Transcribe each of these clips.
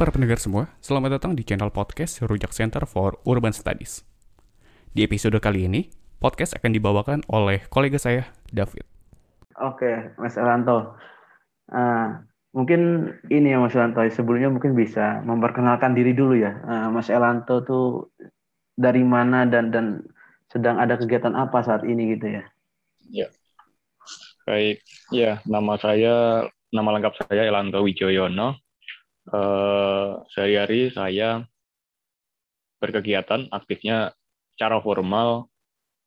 Para pendengar semua, selamat datang di channel podcast Rujak Center for Urban Studies. Di episode kali ini, podcast akan dibawakan oleh kolega saya, David. Oke, Mas Elanto. Uh, mungkin ini ya Mas Elanto, sebelumnya mungkin bisa memperkenalkan diri dulu ya. Uh, Mas Elanto tuh dari mana dan dan sedang ada kegiatan apa saat ini gitu ya? Ya, baik. Ya, nama saya, nama lengkap saya Elanto Wijoyono. Uh, sehari-hari saya berkegiatan aktifnya secara formal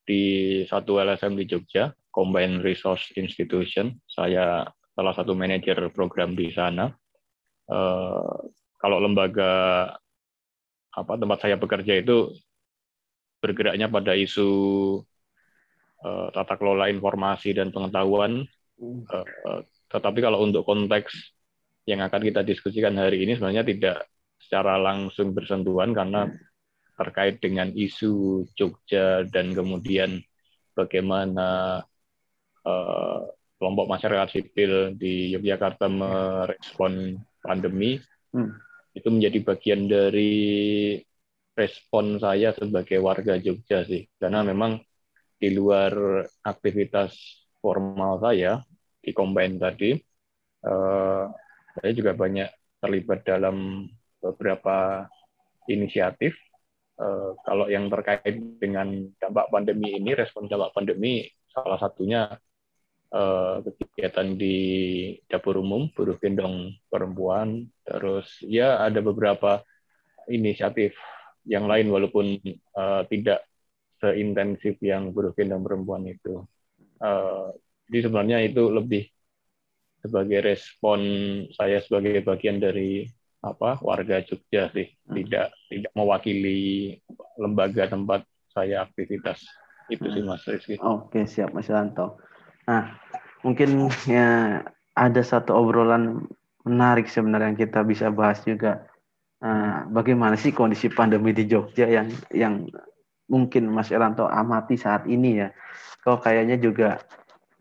di satu LSM di Jogja, Combined Resource Institution. Saya salah satu manajer program di sana. Uh, kalau lembaga apa tempat saya bekerja itu bergeraknya pada isu uh, tata kelola informasi dan pengetahuan. Uh, tetapi kalau untuk konteks yang akan kita diskusikan hari ini sebenarnya tidak secara langsung bersentuhan karena terkait dengan isu Jogja dan kemudian bagaimana uh, kelompok masyarakat sipil di Yogyakarta merespon pandemi. Hmm. itu menjadi bagian dari respon saya sebagai warga Jogja sih. Karena memang di luar aktivitas formal saya di Combine tadi uh, saya juga banyak terlibat dalam beberapa inisiatif uh, kalau yang terkait dengan dampak pandemi ini respon dampak pandemi salah satunya uh, kegiatan di dapur umum buruh gendong perempuan terus ya ada beberapa inisiatif yang lain walaupun uh, tidak seintensif yang buruh gendong perempuan itu. Uh, jadi sebenarnya itu lebih sebagai respon saya sebagai bagian dari apa warga Jogja sih, hmm. tidak tidak mewakili lembaga tempat saya aktivitas. Itu sih Mas Rizky. Oke, siap Mas Lanto. Nah, mungkin ya ada satu obrolan menarik sebenarnya yang kita bisa bahas juga Nah, bagaimana sih kondisi pandemi di Jogja yang yang mungkin Mas Eranto amati saat ini ya? Kok kayaknya juga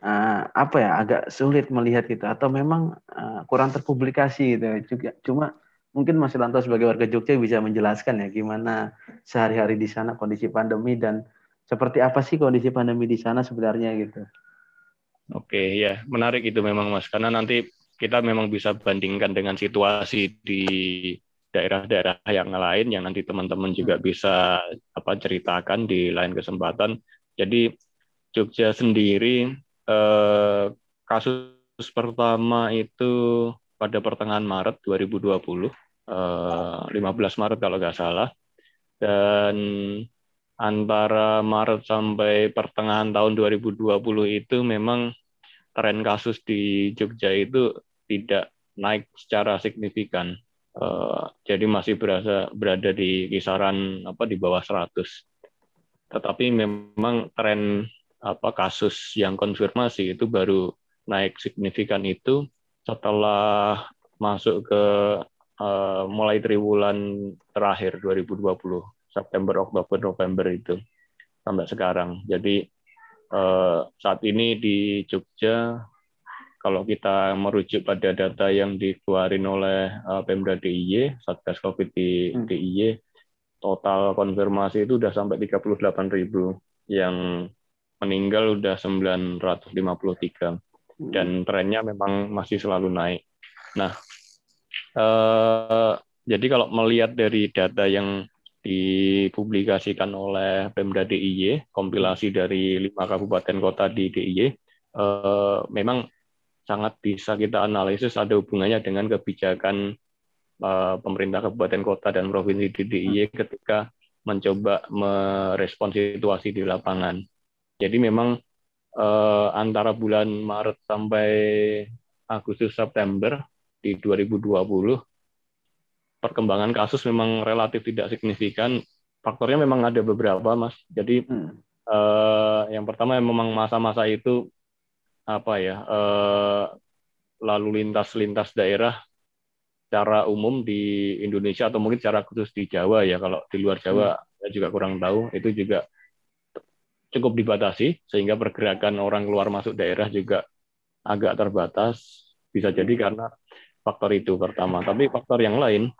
uh, apa ya agak sulit melihat gitu atau memang uh, kurang terpublikasi gitu juga cuma mungkin Mas Eranto sebagai warga Jogja bisa menjelaskan ya gimana sehari-hari di sana kondisi pandemi dan seperti apa sih kondisi pandemi di sana sebenarnya gitu. Oke ya menarik itu memang Mas karena nanti kita memang bisa bandingkan dengan situasi di daerah-daerah yang lain yang nanti teman-teman juga hmm. bisa apa ceritakan di lain kesempatan. Jadi Jogja sendiri eh, kasus pertama itu pada pertengahan Maret 2020, eh, 15 Maret kalau nggak salah, dan antara Maret sampai pertengahan tahun 2020 itu memang tren kasus di Jogja itu tidak naik secara signifikan Uh, jadi masih berasa berada di kisaran apa di bawah 100. Tetapi memang tren apa kasus yang konfirmasi itu baru naik signifikan itu setelah masuk ke uh, mulai triwulan terakhir 2020 September Oktober November itu sampai sekarang. Jadi uh, saat ini di Jogja kalau kita merujuk pada data yang dikeluarin oleh uh, Pemda DIY, Satgas Covid di hmm. DIY, total konfirmasi itu sudah sampai 38 ribu, yang meninggal sudah 953, hmm. dan trennya memang masih selalu naik. Nah, uh, jadi kalau melihat dari data yang dipublikasikan oleh Pemda DIY, kompilasi dari lima kabupaten kota di DIY, uh, memang sangat bisa kita analisis ada hubungannya dengan kebijakan uh, pemerintah kabupaten kota dan provinsi di DIY hmm. ketika mencoba merespon situasi di lapangan. Jadi memang uh, antara bulan Maret sampai Agustus September di 2020 perkembangan kasus memang relatif tidak signifikan. Faktornya memang ada beberapa, Mas. Jadi hmm. uh, yang pertama memang masa-masa itu apa ya uh, lalu lintas lintas daerah secara umum di Indonesia atau mungkin secara khusus di Jawa ya kalau di luar Jawa hmm. saya juga kurang tahu itu juga cukup dibatasi sehingga pergerakan orang keluar masuk daerah juga agak terbatas bisa jadi karena faktor itu pertama. Tapi faktor yang lain,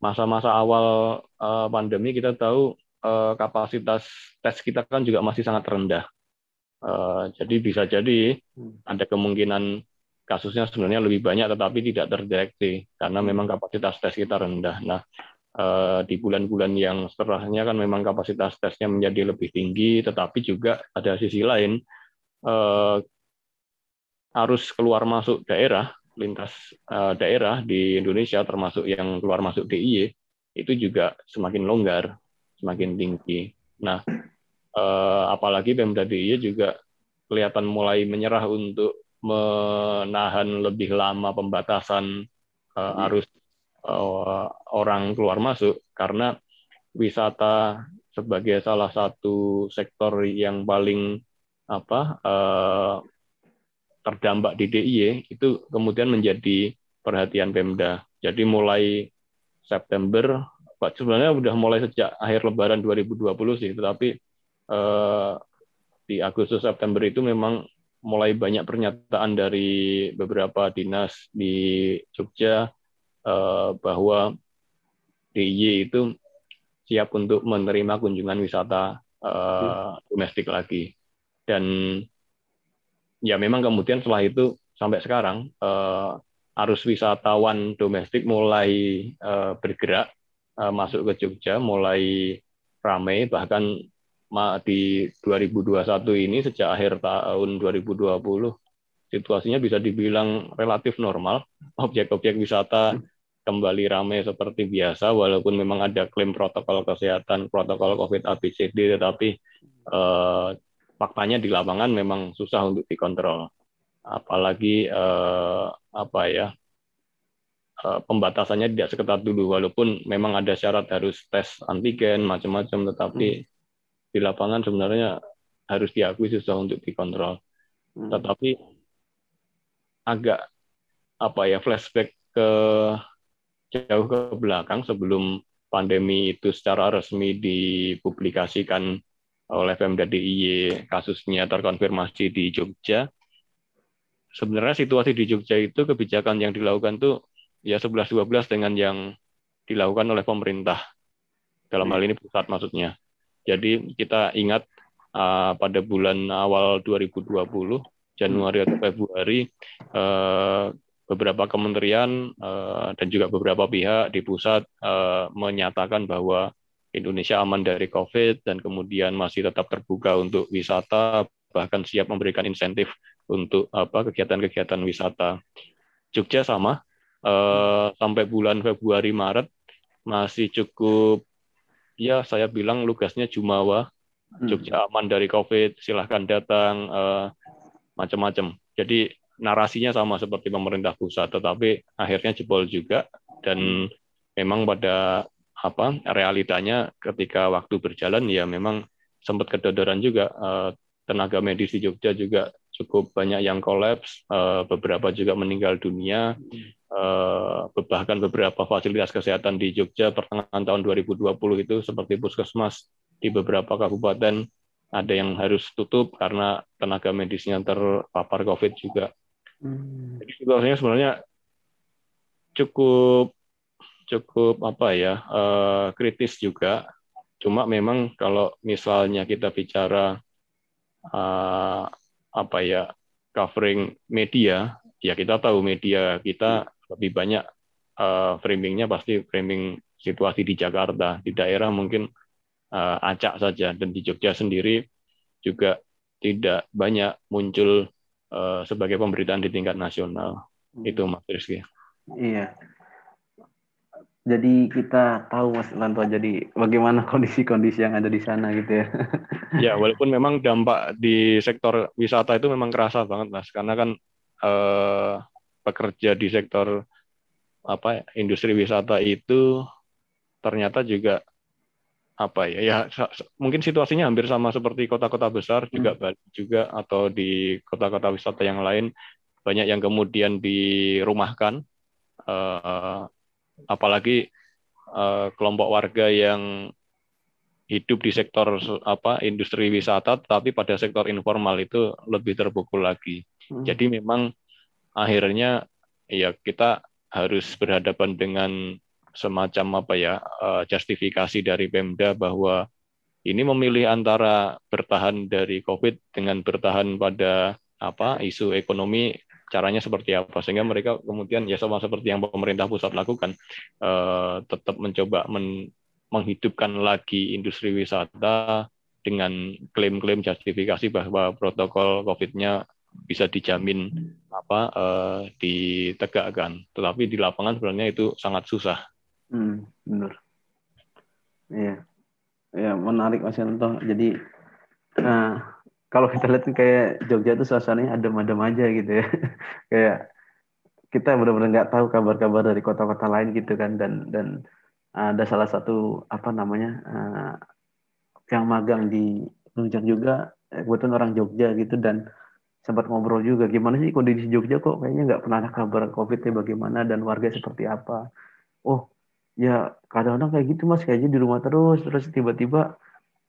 masa-masa awal uh, pandemi kita tahu uh, kapasitas tes kita kan juga masih sangat rendah. Uh, jadi bisa jadi hmm. ada kemungkinan kasusnya sebenarnya lebih banyak tetapi tidak terdeteksi karena memang kapasitas tes kita rendah. Nah, di bulan-bulan yang setelahnya kan memang kapasitas tesnya menjadi lebih tinggi, tetapi juga ada sisi lain uh, arus keluar masuk daerah lintas uh, daerah di Indonesia termasuk yang keluar masuk DIY itu juga semakin longgar, semakin tinggi. Nah, apalagi Pemda DIY juga kelihatan mulai menyerah untuk menahan lebih lama pembatasan arus uh, orang keluar masuk karena wisata sebagai salah satu sektor yang paling apa uh, terdampak di DIY itu kemudian menjadi perhatian Pemda. Jadi mulai September, sebenarnya sudah mulai sejak akhir Lebaran 2020 sih, tetapi eh, di Agustus September itu memang mulai banyak pernyataan dari beberapa dinas di Jogja bahwa DIY itu siap untuk menerima kunjungan wisata eh, domestik lagi. Dan ya memang kemudian setelah itu sampai sekarang uh, arus wisatawan domestik mulai uh, bergerak uh, masuk ke Jogja, mulai ramai. Bahkan di 2021 ini sejak akhir tahun 2020 situasinya bisa dibilang relatif normal. Objek-objek wisata kembali ramai seperti biasa, walaupun memang ada klaim protokol kesehatan, protokol COVID ABCD, tetapi eh, faktanya di lapangan memang susah untuk dikontrol. Apalagi eh, apa ya eh, pembatasannya tidak seketat dulu, walaupun memang ada syarat harus tes antigen macam-macam, tetapi hmm. di lapangan sebenarnya harus diakui susah untuk dikontrol. Hmm. Tetapi agak apa ya flashback ke jauh ke belakang sebelum pandemi itu secara resmi dipublikasikan oleh Pemda DIY kasusnya terkonfirmasi di Jogja. Sebenarnya situasi di Jogja itu kebijakan yang dilakukan tuh ya 11-12 dengan yang dilakukan oleh pemerintah. Dalam hal ini pusat maksudnya. Jadi kita ingat uh, pada bulan awal 2020, Januari atau Februari, uh, beberapa kementerian uh, dan juga beberapa pihak di pusat uh, menyatakan bahwa Indonesia aman dari COVID dan kemudian masih tetap terbuka untuk wisata, bahkan siap memberikan insentif untuk apa kegiatan-kegiatan wisata. Jogja sama, eh, sampai bulan Februari Maret masih cukup, ya saya bilang lugasnya Jumawa, hmm. Jogja aman dari COVID, silahkan datang, eh, macam-macam. Jadi narasinya sama seperti pemerintah pusat, tetapi akhirnya jebol juga dan memang pada apa realitanya ketika waktu berjalan ya memang sempat kedodoran juga uh, tenaga medis di Jogja juga cukup banyak yang kolaps, uh, beberapa juga meninggal dunia, uh, bahkan beberapa fasilitas kesehatan di Jogja pertengahan tahun 2020 itu seperti puskesmas di beberapa kabupaten ada yang harus tutup karena tenaga medisnya terpapar COVID juga. Hmm. Jadi situasinya sebenarnya cukup cukup apa ya uh, kritis juga. Cuma memang kalau misalnya kita bicara uh, apa ya covering media, ya kita tahu media kita lebih banyak uh, framingnya pasti framing situasi di Jakarta, di daerah mungkin acak saja dan di Jogja sendiri juga tidak banyak muncul uh, sebagai pemberitaan di tingkat nasional. Hmm. Itu Mas Rizky. Iya jadi kita tahu Mas Lantua jadi bagaimana kondisi-kondisi yang ada di sana gitu ya. ya, walaupun memang dampak di sektor wisata itu memang kerasa banget Mas karena kan eh, pekerja di sektor apa industri wisata itu ternyata juga apa ya ya mungkin situasinya hampir sama seperti kota-kota besar hmm. juga juga atau di kota-kota wisata yang lain banyak yang kemudian dirumahkan eh, apalagi uh, kelompok warga yang hidup di sektor apa industri wisata tapi pada sektor informal itu lebih terpukul lagi. Hmm. Jadi memang akhirnya ya kita harus berhadapan dengan semacam apa ya uh, justifikasi dari Pemda bahwa ini memilih antara bertahan dari COVID dengan bertahan pada apa isu ekonomi caranya seperti apa sehingga mereka kemudian ya sama seperti yang pemerintah pusat lakukan uh, tetap mencoba men menghidupkan lagi industri wisata dengan klaim-klaim justifikasi bahwa protokol COVID-nya bisa dijamin apa uh, ditegakkan. Tetapi di lapangan sebenarnya itu sangat susah. Hmm, benar. Iya. Ya, menarik Mas Yanto. Jadi uh, kalau kita lihat kayak Jogja itu suasananya adem-adem aja gitu ya. kayak kita benar-benar nggak tahu kabar-kabar dari kota-kota lain gitu kan dan dan ada salah satu apa namanya uh, yang magang di Rujak juga kebetulan orang Jogja gitu dan sempat ngobrol juga gimana sih kondisi Jogja kok kayaknya nggak pernah ada kabar COVID nya bagaimana dan warga seperti apa. Oh ya kadang-kadang kayak gitu mas. Kayaknya di rumah terus terus tiba-tiba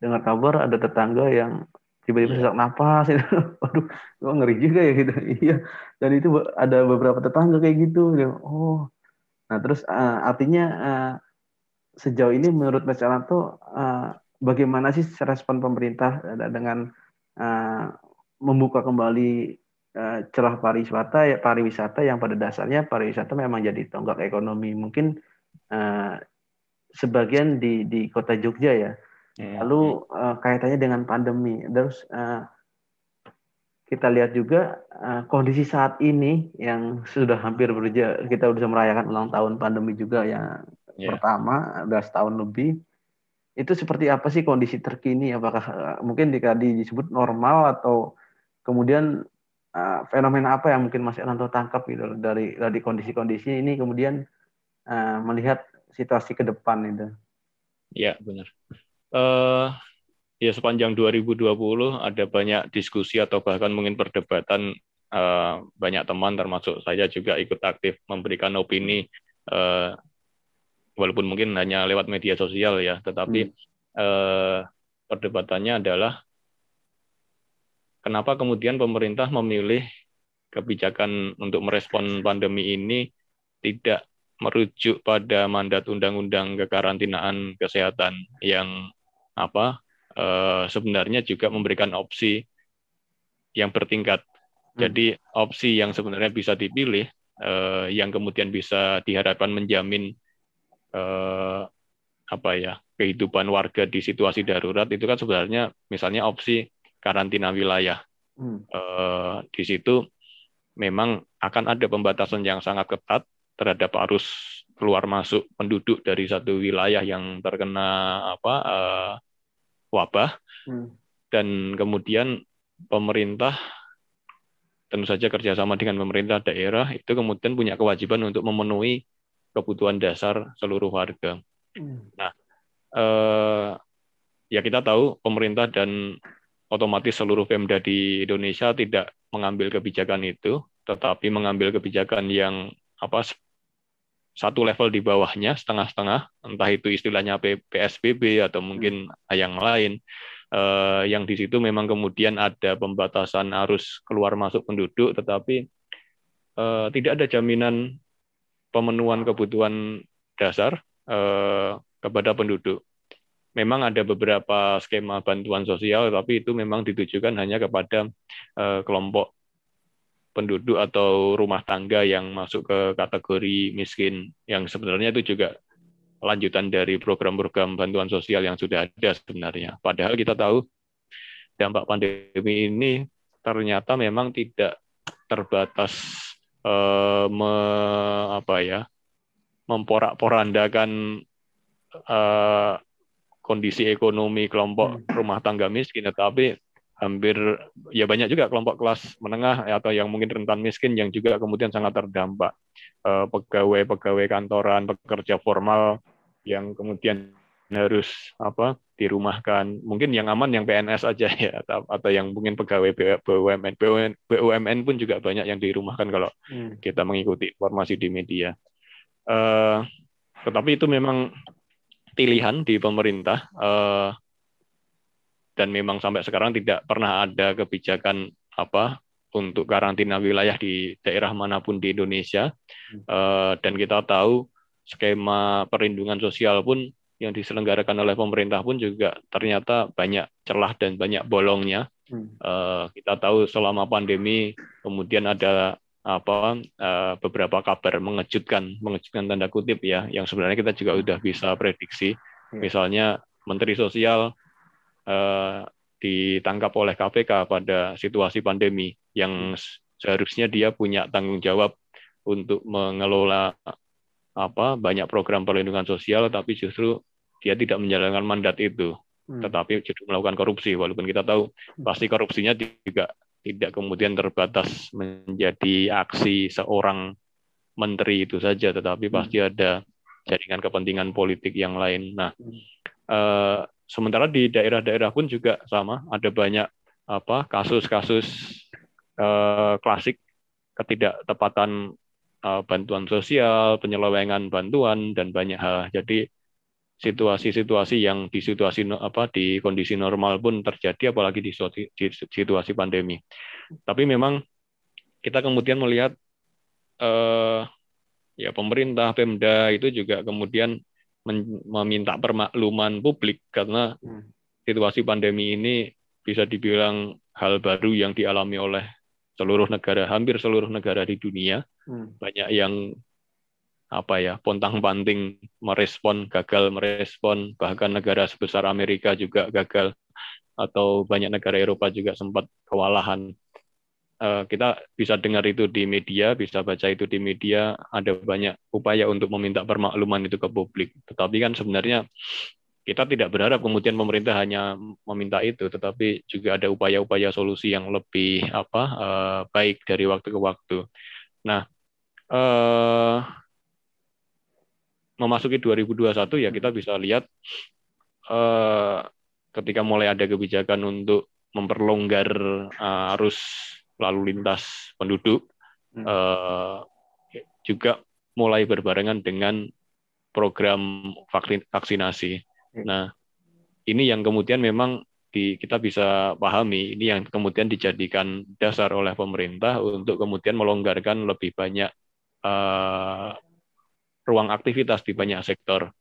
dengar kabar ada tetangga yang tiba-tiba sesak napas itu waduh kok ngeri juga ya gitu. Iya. Dan itu ada beberapa tetangga kayak gitu. Oh. Nah terus uh, artinya uh, sejauh ini menurut Mas Alanto uh, bagaimana sih respon pemerintah dengan uh, membuka kembali uh, celah pariwisata ya pariwisata yang pada dasarnya pariwisata memang jadi tonggak ekonomi. Mungkin uh, sebagian di di kota Jogja ya. Hmm. lalu uh, kaitannya dengan pandemi. Terus uh, kita lihat juga uh, kondisi saat ini yang sudah hampir berja kita sudah merayakan ulang tahun pandemi juga yang yeah. pertama udah setahun lebih. Itu seperti apa sih kondisi terkini? Apakah uh, mungkin disebut normal atau kemudian uh, fenomena apa yang mungkin Mas Erlanto tangkap gitu dari dari kondisi-kondisi ini? Kemudian uh, melihat situasi ke depan itu. Ya benar. Uh, ya sepanjang 2020 ada banyak diskusi atau bahkan mungkin perdebatan uh, banyak teman termasuk saya juga ikut aktif memberikan opini uh, walaupun mungkin hanya lewat media sosial ya, tetapi hmm. uh, perdebatannya adalah kenapa kemudian pemerintah memilih kebijakan untuk merespon pandemi ini tidak merujuk pada mandat undang-undang kekarantinaan kesehatan yang apa eh, sebenarnya juga memberikan opsi yang bertingkat. Hmm. Jadi opsi yang sebenarnya bisa dipilih eh, yang kemudian bisa diharapkan menjamin eh, apa ya kehidupan warga di situasi darurat itu kan sebenarnya misalnya opsi karantina wilayah. Hmm. Di situ memang akan ada pembatasan yang sangat ketat terhadap arus keluar masuk penduduk dari satu wilayah yang terkena apa uh, wabah hmm. dan kemudian pemerintah tentu saja kerjasama dengan pemerintah daerah itu kemudian punya kewajiban untuk memenuhi kebutuhan dasar seluruh warga. Hmm. Nah, eh, ya kita tahu pemerintah dan otomatis seluruh Pemda di Indonesia tidak mengambil kebijakan itu, tetapi mengambil kebijakan yang apa satu level di bawahnya setengah-setengah, entah itu istilahnya PSBB atau mungkin yang lain, eh, yang di situ memang kemudian ada pembatasan arus keluar masuk penduduk, tetapi eh, tidak ada jaminan pemenuhan kebutuhan dasar eh, kepada penduduk. Memang ada beberapa skema bantuan sosial, tapi itu memang ditujukan hanya kepada uh, kelompok penduduk atau rumah tangga yang masuk ke kategori miskin, yang sebenarnya itu juga lanjutan dari program-program bantuan sosial yang sudah ada sebenarnya. Padahal kita tahu dampak pandemi ini ternyata memang tidak terbatas eh, me, apa ya memporak-porandakan eh, kondisi ekonomi kelompok hmm. rumah tangga miskin, tetapi hampir ya banyak juga kelompok kelas menengah atau yang mungkin rentan miskin yang juga kemudian sangat terdampak eh, pegawai-pegawai kantoran, pekerja formal yang kemudian harus apa dirumahkan. Mungkin yang aman yang PNS aja ya atau, atau yang mungkin pegawai BUMN. BUMN pun juga banyak yang dirumahkan kalau hmm. kita mengikuti informasi di media. Uh, tetapi itu memang pilihan di pemerintah uh, dan memang sampai sekarang tidak pernah ada kebijakan apa untuk karantina wilayah di daerah mana pun di Indonesia. Uh, dan kita tahu skema perlindungan sosial pun yang diselenggarakan oleh pemerintah pun juga ternyata banyak celah dan banyak bolongnya. Uh, kita tahu selama pandemi kemudian ada apa uh, beberapa kabar mengejutkan mengejutkan tanda kutip ya yang sebenarnya kita juga sudah bisa prediksi ya. misalnya Menteri Sosial uh, ditangkap oleh KPK pada situasi pandemi yang seharusnya dia punya tanggung jawab untuk mengelola apa banyak program perlindungan sosial tapi justru dia tidak menjalankan mandat itu hmm. tetapi justru melakukan korupsi walaupun kita tahu pasti korupsinya juga tidak kemudian terbatas menjadi aksi seorang menteri itu saja, tetapi hmm. pasti ada jaringan kepentingan politik yang lain. Nah, eh, sementara di daerah-daerah pun juga sama, ada banyak apa kasus-kasus eh, klasik ketidaktepatan eh, bantuan sosial, penyelewengan bantuan dan banyak hal. Jadi situasi-situasi yang di situasi apa di kondisi normal pun terjadi apalagi di, situasi pandemi. Tapi memang kita kemudian melihat eh, ya pemerintah Pemda itu juga kemudian meminta permakluman publik karena hmm. situasi pandemi ini bisa dibilang hal baru yang dialami oleh seluruh negara, hampir seluruh negara di dunia. Hmm. Banyak yang apa ya pontang-panting merespon gagal merespon bahkan negara sebesar Amerika juga gagal atau banyak negara Eropa juga sempat kewalahan uh, kita bisa dengar itu di media bisa baca itu di media. Ada banyak upaya untuk meminta permakluman itu ke publik. Tetapi kan sebenarnya kita tidak berharap kemudian pemerintah hanya meminta itu. Tetapi juga ada upaya-upaya solusi yang lebih apa uh, baik dari waktu ke waktu. Nah uh, memasuki 2021 ya kita bisa lihat uh, ketika mulai ada kebijakan untuk memperlonggar arus lalu lintas penduduk uh, juga mulai berbarengan dengan program vaksinasi. Ya. Nah, ini yang kemudian memang di, kita bisa pahami ini yang kemudian dijadikan dasar oleh pemerintah untuk kemudian melonggarkan lebih banyak uh, ruang aktivitas di banyak sektor.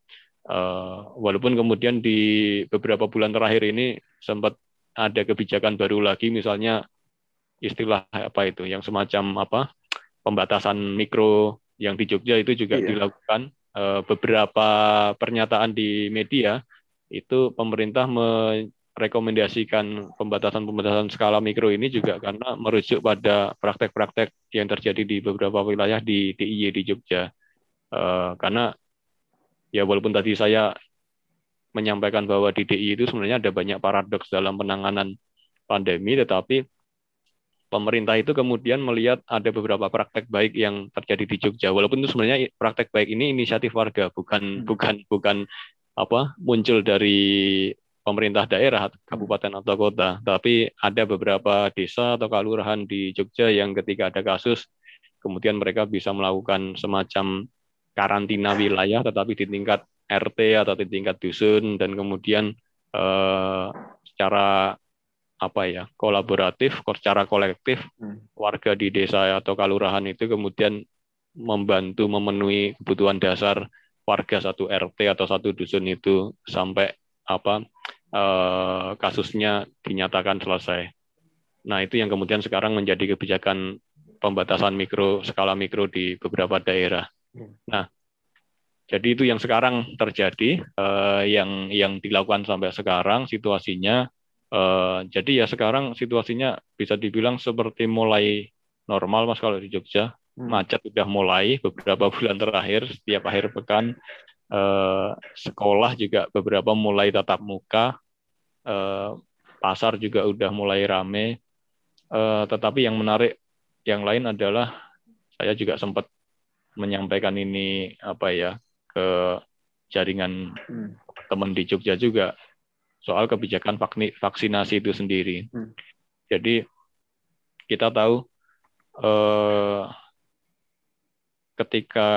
Uh, walaupun kemudian di beberapa bulan terakhir ini sempat ada kebijakan baru lagi, misalnya istilah apa itu, yang semacam apa pembatasan mikro yang di Jogja itu juga iya. dilakukan. Uh, beberapa pernyataan di media itu pemerintah merekomendasikan pembatasan-pembatasan skala mikro ini juga karena merujuk pada praktek-praktek yang terjadi di beberapa wilayah di DIY di Jogja. Uh, karena ya walaupun tadi saya menyampaikan bahwa di DI itu sebenarnya ada banyak paradoks dalam penanganan pandemi, tetapi pemerintah itu kemudian melihat ada beberapa praktek baik yang terjadi di Jogja. Walaupun itu sebenarnya praktek baik ini inisiatif warga, bukan hmm. bukan bukan apa muncul dari pemerintah daerah, kabupaten atau kota, tapi ada beberapa desa atau kelurahan di Jogja yang ketika ada kasus, kemudian mereka bisa melakukan semacam karantina wilayah tetapi di tingkat RT atau di tingkat dusun dan kemudian eh, secara apa ya kolaboratif, secara kolektif hmm. warga di desa atau kalurahan itu kemudian membantu memenuhi kebutuhan dasar warga satu RT atau satu dusun itu sampai apa eh, kasusnya dinyatakan selesai. Nah itu yang kemudian sekarang menjadi kebijakan pembatasan mikro skala mikro di beberapa daerah. Nah, jadi itu yang sekarang terjadi, uh, yang yang dilakukan sampai sekarang situasinya. Uh, jadi ya sekarang situasinya bisa dibilang seperti mulai normal mas kalau di Jogja. Hmm. macet sudah mulai beberapa bulan terakhir setiap akhir pekan. Uh, sekolah juga beberapa mulai tatap muka. Uh, pasar juga udah mulai rame. Uh, tetapi yang menarik yang lain adalah saya juga sempat menyampaikan ini apa ya ke jaringan hmm. teman di Jogja juga soal kebijakan vaksinasi itu sendiri. Hmm. Jadi kita tahu eh, ketika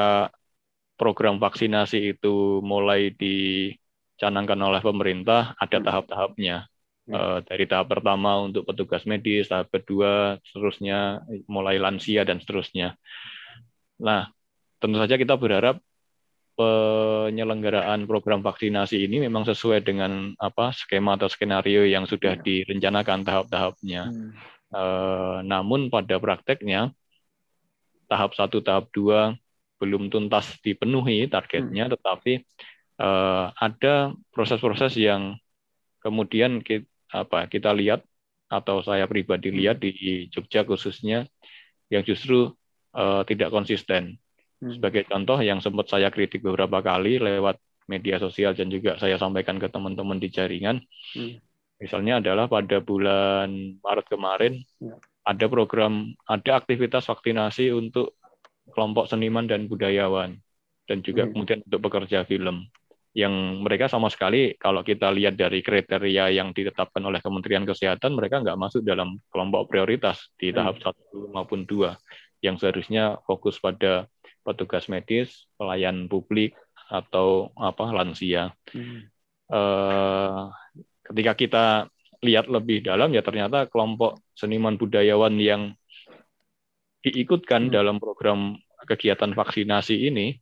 program vaksinasi itu mulai dicanangkan oleh pemerintah ada hmm. tahap-tahapnya. Ya. dari tahap pertama untuk petugas medis, tahap kedua, seterusnya mulai lansia dan seterusnya. Nah, tentu saja kita berharap penyelenggaraan program vaksinasi ini memang sesuai dengan apa skema atau skenario yang sudah ya. direncanakan tahap-tahapnya. Hmm. Uh, namun pada prakteknya tahap satu, tahap dua belum tuntas dipenuhi targetnya, hmm. tetapi uh, ada proses-proses yang kemudian kita, apa kita lihat atau saya pribadi hmm. lihat di Jogja khususnya yang justru uh, tidak konsisten. Hmm. Sebagai contoh yang sempat saya kritik beberapa kali lewat media sosial dan juga saya sampaikan ke teman-teman di jaringan. Hmm. Misalnya adalah pada bulan Maret kemarin ya. ada program, ada aktivitas vaksinasi untuk kelompok seniman dan budayawan dan juga hmm. kemudian untuk pekerja film yang mereka sama sekali kalau kita lihat dari kriteria yang ditetapkan oleh Kementerian Kesehatan mereka nggak masuk dalam kelompok prioritas di hmm. tahap satu maupun dua yang seharusnya fokus pada petugas medis, pelayan publik atau apa lansia. Hmm. Uh, ketika kita lihat lebih dalam ya ternyata kelompok seniman budayawan yang diikutkan hmm. dalam program kegiatan vaksinasi ini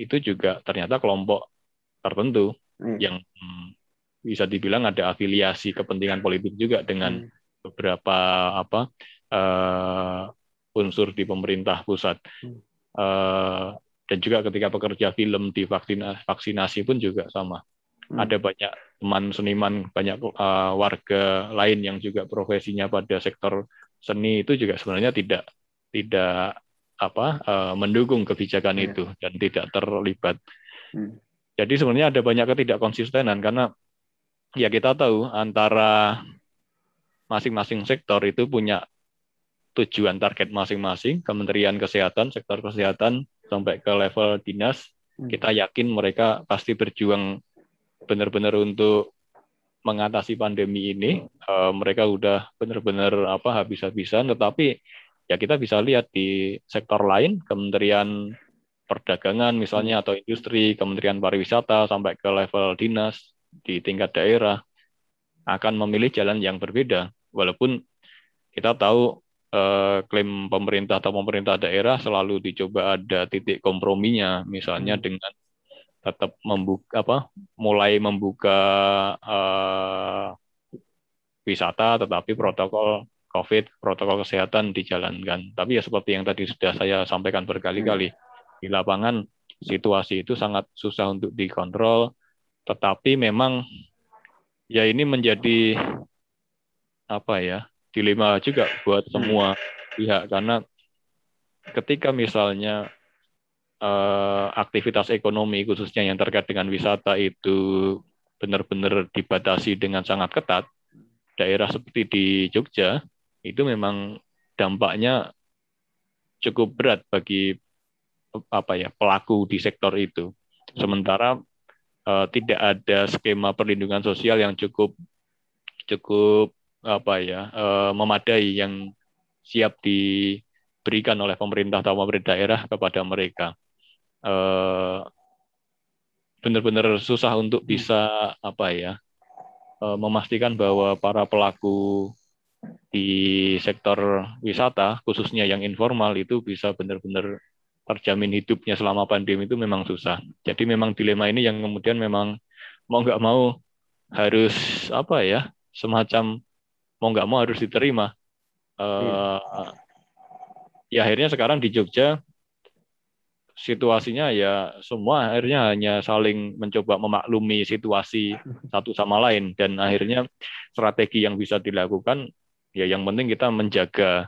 itu juga ternyata kelompok tertentu hmm. yang hmm, bisa dibilang ada afiliasi kepentingan politik juga dengan hmm. beberapa apa uh, unsur di pemerintah pusat hmm. Uh, dan juga ketika pekerja film di vaksinasi pun juga sama hmm. ada banyak teman seniman banyak uh, warga lain yang juga profesinya pada sektor seni itu juga sebenarnya tidak tidak apa uh, mendukung kebijakan yeah. itu dan tidak terlibat hmm. Jadi sebenarnya ada banyak ketidakkonsistenan karena ya kita tahu antara masing-masing sektor itu punya tujuan target masing-masing, Kementerian Kesehatan, sektor kesehatan sampai ke level dinas, hmm. kita yakin mereka pasti berjuang benar-benar untuk mengatasi pandemi ini. Uh, mereka udah benar-benar apa habis-habisan, tetapi ya kita bisa lihat di sektor lain, Kementerian perdagangan misalnya atau industri, Kementerian Pariwisata sampai ke level dinas di tingkat daerah akan memilih jalan yang berbeda. Walaupun kita tahu eh, klaim pemerintah atau pemerintah daerah selalu dicoba ada titik komprominya, misalnya hmm. dengan tetap membuka apa, mulai membuka eh, wisata, tetapi protokol COVID, protokol kesehatan dijalankan. Tapi ya seperti yang tadi sudah saya sampaikan berkali-kali. Hmm di lapangan situasi itu sangat susah untuk dikontrol, tetapi memang ya ini menjadi apa ya dilema juga buat semua pihak karena ketika misalnya uh, aktivitas ekonomi khususnya yang terkait dengan wisata itu benar-benar dibatasi dengan sangat ketat, daerah seperti di Jogja itu memang dampaknya cukup berat bagi apa ya pelaku di sektor itu. Sementara uh, tidak ada skema perlindungan sosial yang cukup cukup apa ya uh, memadai yang siap diberikan oleh pemerintah atau pemerintah daerah kepada mereka. Uh, benar-benar susah untuk bisa apa ya uh, memastikan bahwa para pelaku di sektor wisata khususnya yang informal itu bisa benar-benar terjamin hidupnya selama pandemi itu memang susah. Jadi memang dilema ini yang kemudian memang mau nggak mau harus apa ya semacam mau nggak mau harus diterima. Uh, Ya akhirnya sekarang di Jogja situasinya ya semua akhirnya hanya saling mencoba memaklumi situasi satu sama lain dan akhirnya strategi yang bisa dilakukan ya yang penting kita menjaga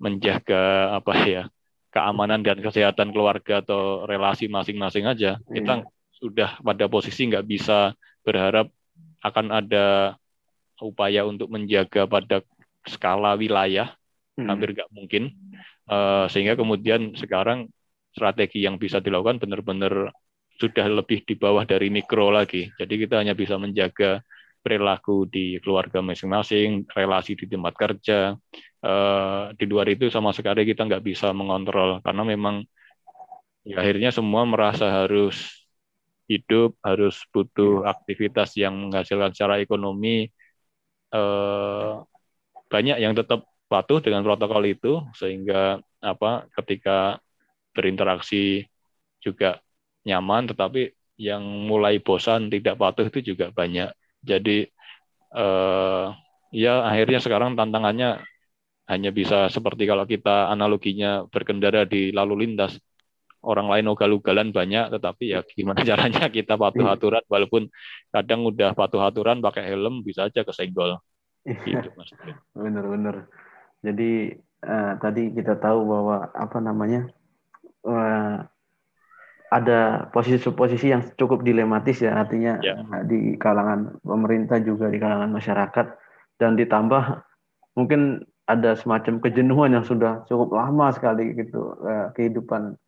menjaga apa ya keamanan dan kesehatan keluarga atau relasi masing-masing aja hmm. kita sudah pada posisi nggak bisa berharap akan ada upaya untuk menjaga pada skala wilayah hmm. hampir nggak mungkin uh, sehingga kemudian sekarang strategi yang bisa dilakukan benar-benar sudah lebih di bawah dari mikro lagi jadi kita hanya bisa menjaga perilaku di keluarga masing-masing, relasi di tempat kerja. Uh, di luar itu sama sekali kita nggak bisa mengontrol karena memang ya, akhirnya semua merasa harus hidup, harus butuh aktivitas yang menghasilkan secara ekonomi eh, banyak yang tetap patuh dengan protokol itu sehingga apa ketika berinteraksi juga nyaman tetapi yang mulai bosan tidak patuh itu juga banyak. Jadi eh, ya akhirnya sekarang tantangannya hanya bisa seperti kalau kita analoginya berkendara di lalu lintas orang lain ugal-ugalan banyak tetapi ya gimana caranya kita patuh Iya. aturan walaupun kadang udah patuh aturan pakai helm bisa aja kesenggol gitu mas Bener-bener. Jadi eh, tadi kita tahu bahwa apa namanya eh, ada posisi-posisi yang cukup dilematis ya artinya Ya. di kalangan pemerintah juga di kalangan masyarakat dan ditambah mungkin ada semacam kejenuhan yang sudah cukup lama sekali gitu eh, kehidupan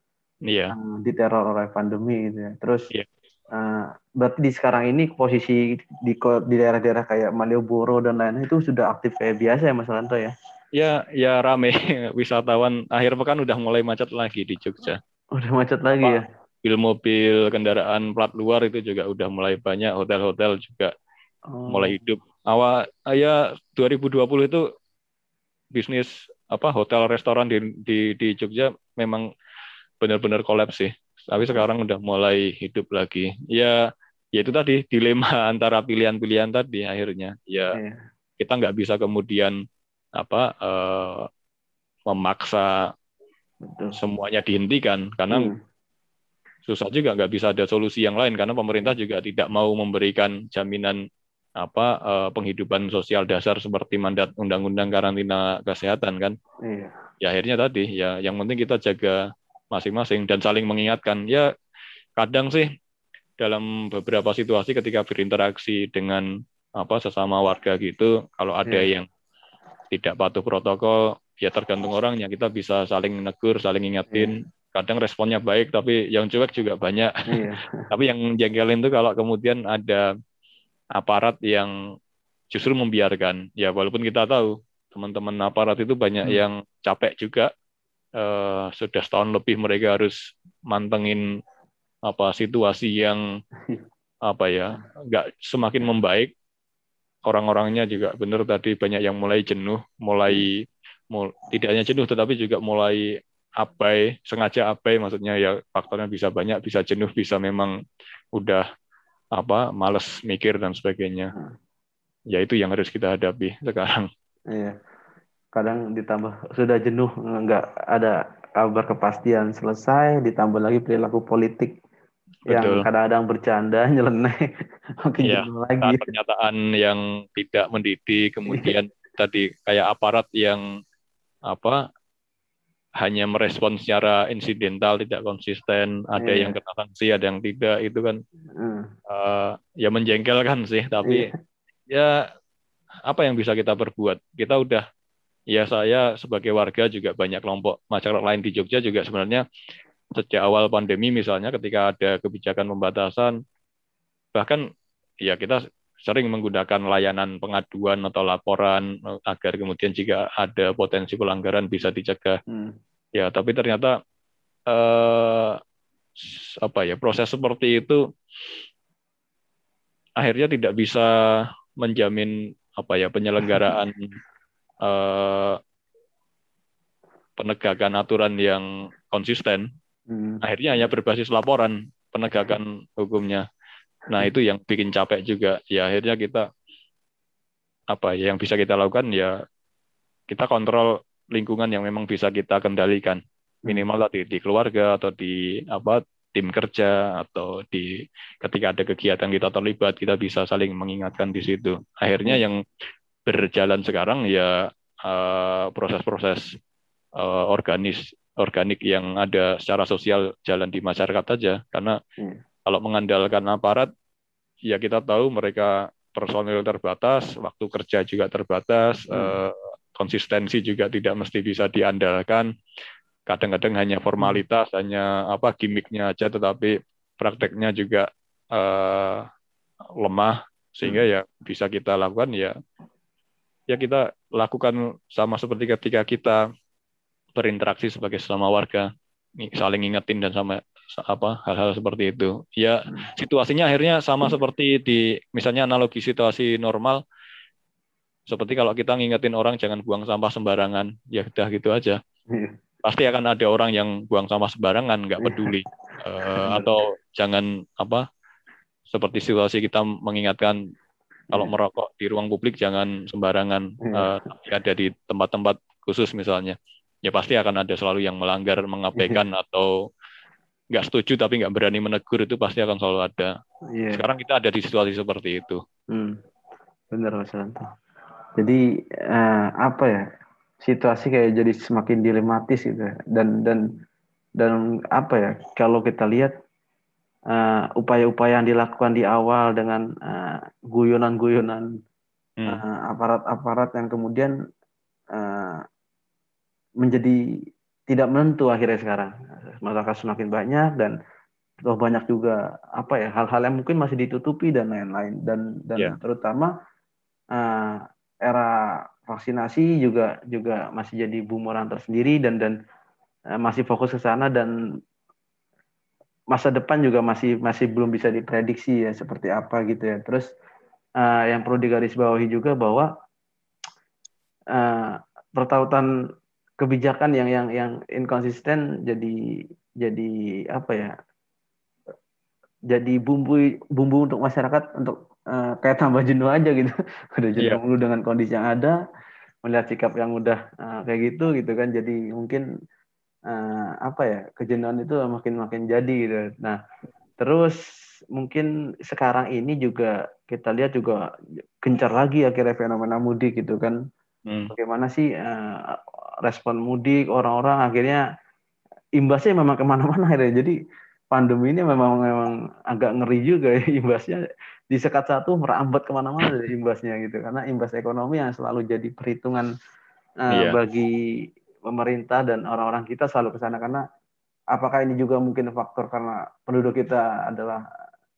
iya eh, diteror oleh pandemi gitu ya. Terus Iya. eh, berarti di sekarang ini posisi di di daerah-daerah kayak Malioboro dan lain-lain itu sudah aktif kayak biasa ya Mas Lanto ya? ya ya rame wisatawan akhir pekan udah mulai macet lagi di Jogja Udah macet lagi Pak. ya? mobil-mobil kendaraan plat luar itu juga udah mulai banyak hotel-hotel juga Oh, mulai hidup awal ya 2020 itu bisnis apa hotel restoran di di, di Jogja memang benar-benar kolaps sih. Tapi sekarang udah mulai hidup lagi. Ya ya itu tadi dilema antara pilihan-pilihan tadi akhirnya. Ya iya. kita nggak bisa kemudian apa eh, memaksa Betul. semuanya dihentikan. Karena Hmm, susah juga nggak bisa ada solusi yang lain. Karena pemerintah juga tidak mau memberikan jaminan apa eh, penghidupan sosial dasar seperti mandat undang-undang karantina kesehatan kan? Iya. ya akhirnya tadi ya yang penting kita jaga masing-masing dan saling mengingatkan. Ya kadang sih dalam beberapa situasi ketika berinteraksi dengan apa sesama warga gitu kalau ada Iya. yang tidak patuh protokol ya tergantung orangnya. Kita bisa saling negur saling ingatin. Kadang responnya baik tapi yang cuek juga banyak. Iya. tapi yang jengkelin itu kalau kemudian ada aparat yang justru membiarkan. Ya walaupun kita tahu teman-teman aparat itu banyak Hmm. yang capek juga Eh, sudah setahun lebih mereka harus mantengin apa situasi yang apa ya nggak semakin membaik orang-orangnya juga benar tadi banyak yang mulai jenuh mulai mul- tidak hanya jenuh tetapi juga mulai abai sengaja abai maksudnya ya faktornya bisa banyak bisa jenuh bisa memang udah apa males mikir dan sebagainya Hmm. ya itu yang harus kita hadapi sekarang Iya. Kadang ditambah sudah jenuh nggak ada kabar kepastian selesai, ditambah lagi perilaku politik yang Betul. kadang-kadang bercanda, nyeleneh, makin Iya, jenuh lagi. pernyataan yang tidak mendidik kemudian tadi kayak aparat yang apa hanya merespon secara insidental tidak konsisten ada Iya. yang kena sanksi ada yang tidak itu kan Hmm, eh, ya menjengkelkan sih tapi Iya. ya apa yang bisa kita perbuat kita udah ya saya sebagai warga juga banyak kelompok masyarakat lain di Jogja juga sebenarnya sejak awal pandemi misalnya ketika ada kebijakan pembatasan bahkan ya kita sering menggunakan layanan pengaduan atau laporan eh, agar kemudian jika ada potensi pelanggaran bisa dicegah. Hmm, ya tapi ternyata eh, apa ya proses seperti itu akhirnya tidak bisa menjamin apa ya penyelenggaraan eh, penegakan aturan yang konsisten hmm. akhirnya hanya berbasis laporan penegakan hukumnya. Nah itu yang bikin capek juga. Ya akhirnya kita apa ya yang bisa kita lakukan ya kita kontrol lingkungan yang memang bisa kita kendalikan. Minimal tadi di keluarga atau di apa tim kerja atau di ketika ada kegiatan kita terlibat kita bisa saling mengingatkan di situ. Akhirnya yang berjalan sekarang ya eh, proses-proses eh, organis organik yang ada secara sosial jalan di masyarakat saja. Karena Iya. kalau mengandalkan aparat ya kita tahu mereka personil terbatas waktu kerja juga terbatas Hmm. eh, konsistensi juga tidak mesti bisa diandalkan. Kadang-kadang hanya formalitas hanya apa gimmicknya aja tetapi prakteknya juga eh, lemah. Sehingga ya bisa kita lakukan ya ya kita lakukan sama seperti ketika kita berinteraksi sebagai sesama warga saling ingetin dan sama apa hal-hal seperti itu ya situasinya akhirnya sama seperti di misalnya analogi situasi normal seperti kalau kita ngingetin orang jangan buang sampah sembarangan, ya udah gitu aja. Iya. Pasti akan ada orang yang buang sampah sembarangan, nggak peduli. Eh, atau jangan apa seperti situasi kita mengingatkan kalau Iya. merokok di ruang publik jangan sembarangan, eh, tapi ada di tempat-tempat khusus misalnya, ya pasti akan ada selalu yang melanggar, mengabaikan atau nggak setuju tapi nggak berani menegur itu pasti akan selalu ada. Iya. Sekarang kita ada di situasi seperti itu. Hmm, benar Mas Ranto. Jadi eh, apa ya situasi kayak jadi semakin dilematis gitu ya. dan dan dan apa ya kalau kita lihat eh, upaya-upaya yang dilakukan di awal dengan eh, guyonan-guyonan Hmm. eh, aparat-aparat yang kemudian eh, menjadi tidak menentu akhirnya sekarang masyarakat semakin banyak dan toh banyak juga apa ya hal-hal yang mungkin masih ditutupi dan lain-lain dan dan Ya. terutama eh, era vaksinasi juga juga masih jadi bumerang tersendiri dan dan masih fokus ke sana dan masa depan juga masih masih belum bisa diprediksi ya seperti apa gitu ya. Terus eh, yang perlu digarisbawahi juga bahwa eh, pertautan kebijakan yang yang yang inkonsisten jadi jadi apa ya jadi bumbu bumbu untuk masyarakat untuk eh, kayak tambah jenuh aja gitu. Udah jenuh mulu dengan kondisi yang ada melihat sikap yang udah eh, kayak gitu gitu kan. Jadi mungkin eh, apa ya kejenuhan itu makin makin jadi gitu. Nah terus mungkin sekarang ini juga kita lihat juga gencar lagi akhirnya fenomena mudik gitu kan. Hmm. bagaimana sih eh, respon mudik orang-orang? Akhirnya imbasnya memang ke mana-mana akhirnya. Jadi pandemi ini memang memang agak ngeri juga ya imbasnya. Di sekat satu merambat ke mana-mana dari imbasnya gitu. Karena imbas ekonomi yang selalu jadi perhitungan eh, Iya. bagi pemerintah dan orang-orang kita selalu ke sana. Karena apakah ini juga mungkin faktor karena penduduk kita adalah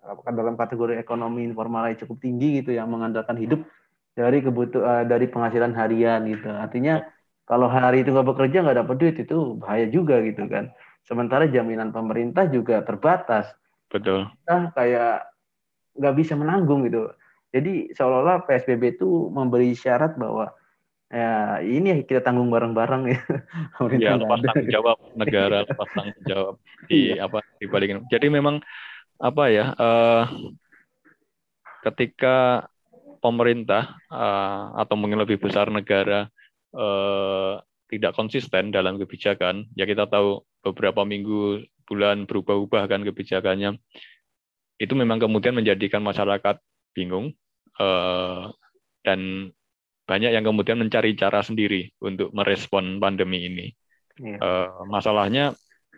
apakah dalam kategori ekonomi informal yang cukup tinggi gitu yang mengandalkan hidup dari kebutuhan dari penghasilan harian gitu. Artinya kalau hari itu nggak bekerja nggak dapat duit itu bahaya juga gitu kan. Sementara jaminan pemerintah juga terbatas. Betul. kita kayak nggak bisa menanggung gitu. Jadi seolah-olah PSBB itu memberi syarat bahwa ya ini kita tanggung bareng-bareng ya Ya, lepas tanggung jawab negara, lepas tanggung jawab di apa di balik ini. Jadi memang apa ya? eh, ketika pemerintah eh, atau mungkin lebih besar negara eh, tidak konsisten dalam kebijakan, ya kita tahu beberapa minggu bulan berubah-ubah kan kebijakannya. Itu memang kemudian menjadikan masyarakat bingung eh, dan banyak yang kemudian mencari cara sendiri untuk merespon pandemi ini. Eh, masalahnya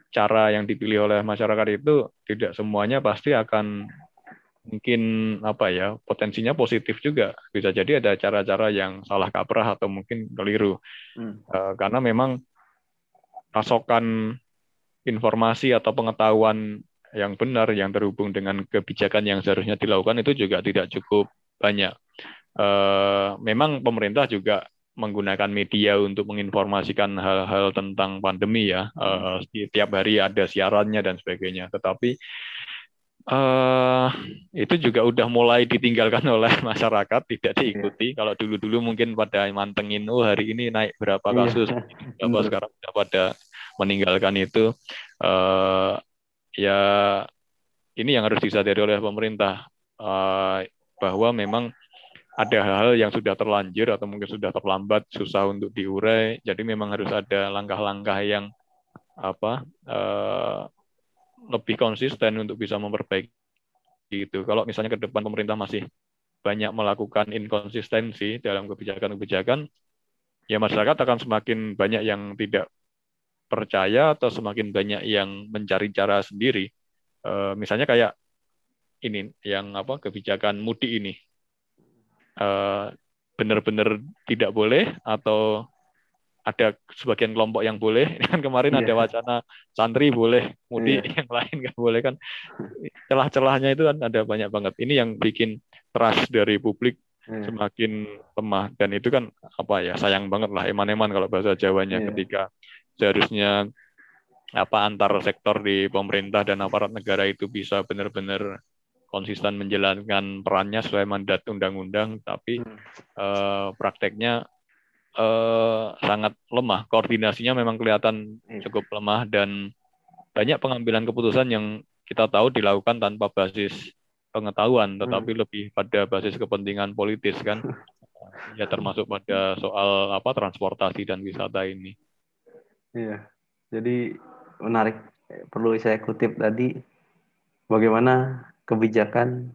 cara yang dipilih oleh masyarakat itu tidak semuanya pasti akan mungkin apa ya potensinya positif juga bisa jadi ada cara-cara yang salah kaprah atau mungkin keliru Hmm. Eh, karena memang pasokan informasi atau pengetahuan yang benar yang terhubung dengan kebijakan yang seharusnya dilakukan itu juga tidak cukup banyak. Eh, memang pemerintah juga menggunakan media untuk menginformasikan hal-hal tentang pandemi ya. Eh, setiap hari ada siarannya dan sebagainya. Tetapi eh itu juga udah mulai ditinggalkan oleh masyarakat, tidak diikuti. Kalau dulu-dulu mungkin pada mantengin, oh hari ini naik berapa Iya. kasus, berapa Bener. sekarang udah pada meninggalkan itu. eh ya ini yang harus disadari oleh pemerintah eh, bahwa memang ada hal-hal yang sudah terlanjur atau mungkin sudah terlambat, susah untuk diurai. Jadi memang harus ada langkah-langkah yang apa eh, lebih konsisten untuk bisa memperbaiki itu. Kalau misalnya ke depan pemerintah masih banyak melakukan inkonsistensi dalam kebijakan-kebijakan, ya masyarakat akan semakin banyak yang tidak percaya atau semakin banyak yang mencari cara sendiri. Eh, misalnya kayak ini yang apa kebijakan mudik ini Eh, benar-benar tidak boleh atau ada sebagian kelompok yang boleh. Kan kemarin Iya. ada wacana santri boleh mudik, yang lain nggak boleh kan. Celah-celahnya itu kan ada banyak banget. Ini yang bikin trust dari publik Iya. semakin lemah dan itu kan apa ya sayang banget lah eman-eman kalau bahasa Jawanya Iya. ketika seharusnya apa antar sektor di pemerintah dan aparat negara itu bisa benar-benar konsisten menjalankan perannya sesuai mandat undang-undang, tapi hmm. uh, prakteknya uh, sangat lemah. Koordinasinya memang kelihatan iya. cukup lemah dan banyak pengambilan keputusan yang kita tahu dilakukan tanpa basis pengetahuan, tetapi hmm. lebih pada basis kepentingan politis kan. ya termasuk pada soal apa transportasi dan wisata ini. Iya. Jadi menarik perlu saya kutip tadi bagaimana kebijakan